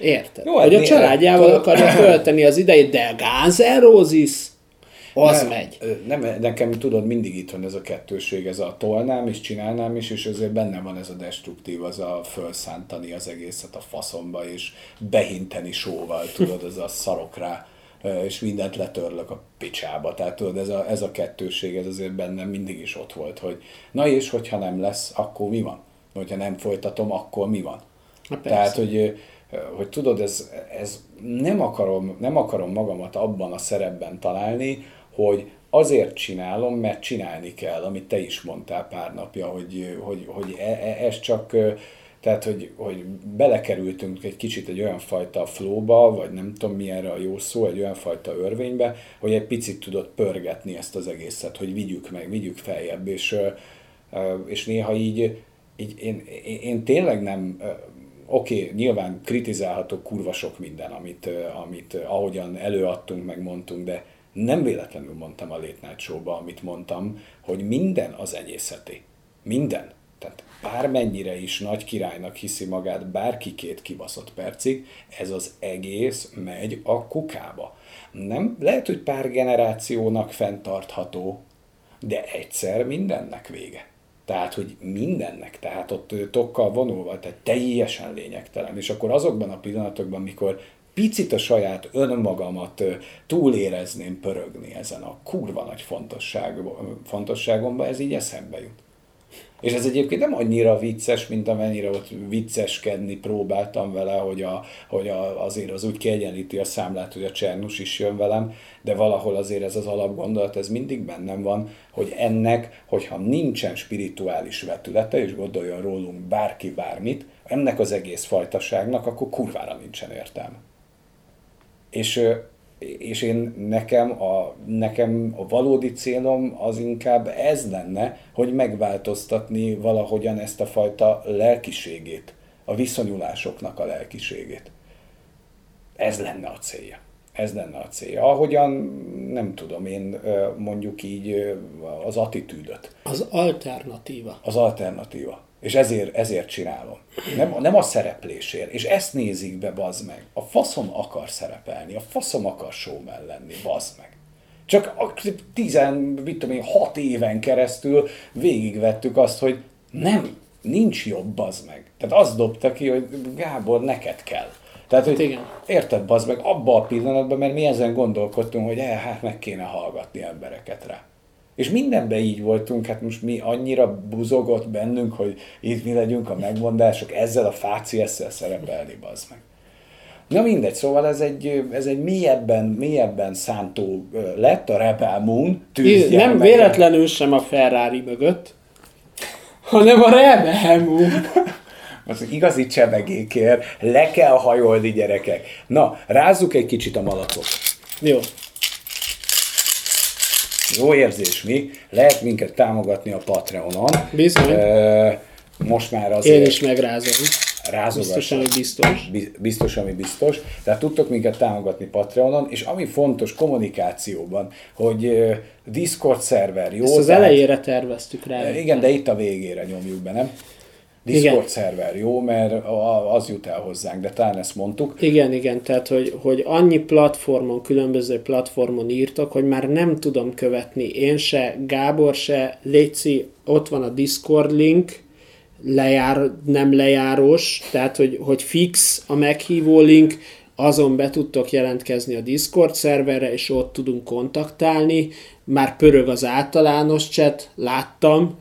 Érted? Jó, hogy a családjával akarja tölteni az idejét, de Guns N' Roses az nem, megy. Nem, nekem tudod, mindig itt van ez a kettőség, ez a tolnám is, csinálnám is, és azért benne van ez a destruktív, az a felszántani az egészet a faszomba, és behinteni sóval, tudod, ez a szarok rá és mindent letörlök a picsába. Tehát tudod, ez a, ez a kettőség, ez azért bennem mindig is ott volt, hogy na és hogyha nem lesz, akkor mi van? Hogyha nem folytatom, akkor mi van? Na, Tehát, hogy, hogy tudod, ez, ez nem, akarom, nem akarom magamat abban a szerepben találni, hogy azért csinálom, mert csinálni kell, amit te is mondtál pár napja, hogy, hogy, hogy e, e, ez csak Tehát, hogy, hogy belekerültünk egy kicsit egy olyan fajta flóba, vagy nem tudom mi erre a jó szó, egy olyan fajta örvénybe, hogy egy picit tudott pörgetni ezt az egészet, hogy vigyük meg, vigyük feljebb, és, és néha így, így én, én, én tényleg nem, oké, okay, nyilván kritizálható kurva sok minden, amit, amit ahogyan előadtunk, meg mondtunk, de nem véletlenül mondtam a Late Night Show-ba, amit mondtam, hogy minden az enyészeti. Minden. Tehát bármennyire is nagy királynak hiszi magát bárki két kibaszott percig, ez az egész megy a kukába. Nem, lehet, hogy pár generációnak fenntartható, de egyszer mindennek vége. Tehát, hogy mindennek, tehát ott tokkal vonulva, tehát teljesen lényegtelen. És akkor azokban a pillanatokban, mikor picit a saját önmagamat túlérezném pörögni ezen a kurva nagy fontosság, fontosságomban, ez így eszembe jut. És ez egyébként nem annyira vicces, mint amennyire ott vicceskedni próbáltam vele, hogy, a, hogy a, azért az úgy kiegyenlíti a számlát, hogy a Csernus is jön velem, de valahol azért ez az alapgondolat, ez mindig bennem van, hogy ennek, hogyha nincsen spirituális vetülete, és gondoljon rólunk bárki bármit, ennek az egész fajtaságnak, akkor kurvára nincsen értelme. És és én nekem a, nekem a valódi célom az inkább ez lenne, hogy megváltoztatni valahogyan ezt a fajta lelkiségét, a viszonyulásoknak a lelkiségét. Ez lenne a célja. Ez lenne a célja. Ahogyan, nem tudom én, mondjuk így az attitűdöt. Az alternatíva. Az alternatíva. És ezért, ezért csinálom. Nem, nem a szereplésért. És ezt nézik be, bazd meg. A faszom akar szerepelni, a faszom akar showman lenni, bazd meg. Csak a tizen, mit tudom én, hat éven keresztül végigvettük azt, hogy nem, nincs jobb, bazd meg. Tehát azt dobta ki, hogy Gábor, neked kell. Tehát, hogy Igen. érted, bazd meg, abban a pillanatban, mert mi ezen gondolkodtunk, hogy eh, hát meg kéne hallgatni embereket rá. És mindenben így voltunk, hát most mi annyira buzogott bennünk, hogy itt mi legyünk a megmondások, ezzel a fáciesszel szerepelni, bazd meg. Na mindegy, szóval ez egy, ez egy mélyebben, mélyebben szántó lett a Rebel Moon Nem véletlenül sem a Ferrari mögött, hanem a Rebel Moon. [LAUGHS] Az igazi csemegékért le kell hajolni gyerekek. Na, rázzuk egy kicsit a malacot. Jó. Jó érzés mi, lehet minket támogatni a Patreonon. Bizony. Most már azért... Én is megrázom. Rázogatás. Biztos, ami biztos. Biztos, ami biztos. Tehát tudtok minket támogatni Patreonon, és ami fontos kommunikációban, hogy Discord szerver, jó? Ezt az tehát, elejére terveztük rá. Igen, de itt a végére nyomjuk be, nem? Discord igen. szerver jó, mert az jut el hozzánk, de talán ezt mondtuk. Igen, igen, tehát hogy, hogy annyi platformon, különböző platformon írtak, hogy már nem tudom követni én se, Gábor se, Léci, ott van a Discord link, lejár, nem lejárós, tehát hogy, hogy fix a meghívó link, azon be tudtok jelentkezni a Discord szerverre, és ott tudunk kontaktálni. Már pörög az általános chat, láttam,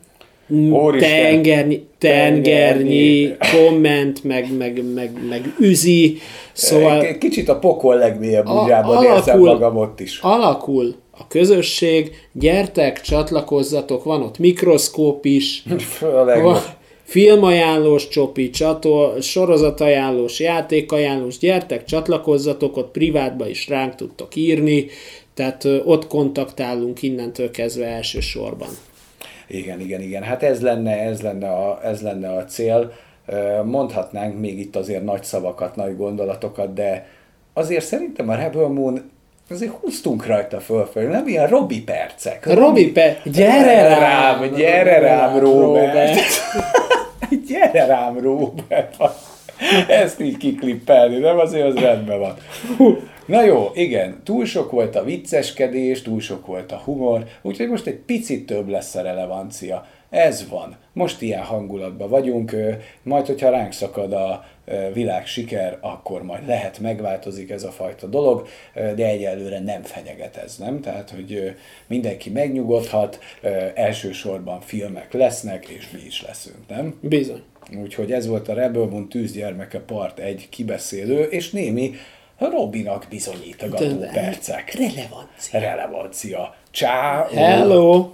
tengernyi, tengernyi komment, meg, meg, meg, meg üzi, szóval... Kicsit a pokol legmélyebb alakul, érzem magam ott is. Alakul a közösség, gyertek, csatlakozzatok, van ott mikroszkóp is, [LAUGHS] van, filmajánlós csopi, csatol, sorozatajánlós, játékajánlós, gyertek, csatlakozzatok, ott privátba is ránk tudtok írni, tehát ott kontaktálunk innentől kezdve elsősorban. Igen, igen, igen. Hát ez lenne, ez lenne a, ez lenne a cél. Mondhatnánk még itt azért nagy szavakat, nagy gondolatokat, de azért szerintem a Rebel Moon azért húztunk rajta fölfelé, nem ilyen Robi percek. Robi percek, gyere rám, gyere rám. Robert. [LAUGHS] gyere rám, Robert. Ezt így kiklippelni, nem? Azért az rendben van. Na jó, igen, túl sok volt a vicceskedés, túl sok volt a humor, úgyhogy most egy picit több lesz a relevancia. Ez van. Most ilyen hangulatban vagyunk, majd hogyha ránk szakad a világ siker, akkor majd lehet megváltozik ez a fajta dolog, de egyelőre nem fenyeget ez, nem? Tehát, hogy mindenki megnyugodhat, elsősorban filmek lesznek, és mi is leszünk, nem? Bizony. Úgyhogy ez volt a Rebel Moon tűzgyermeke part egy kibeszélő, és némi Robinak bizonyítogató percek. Relevancia. Relevancia. Ciao. Hello.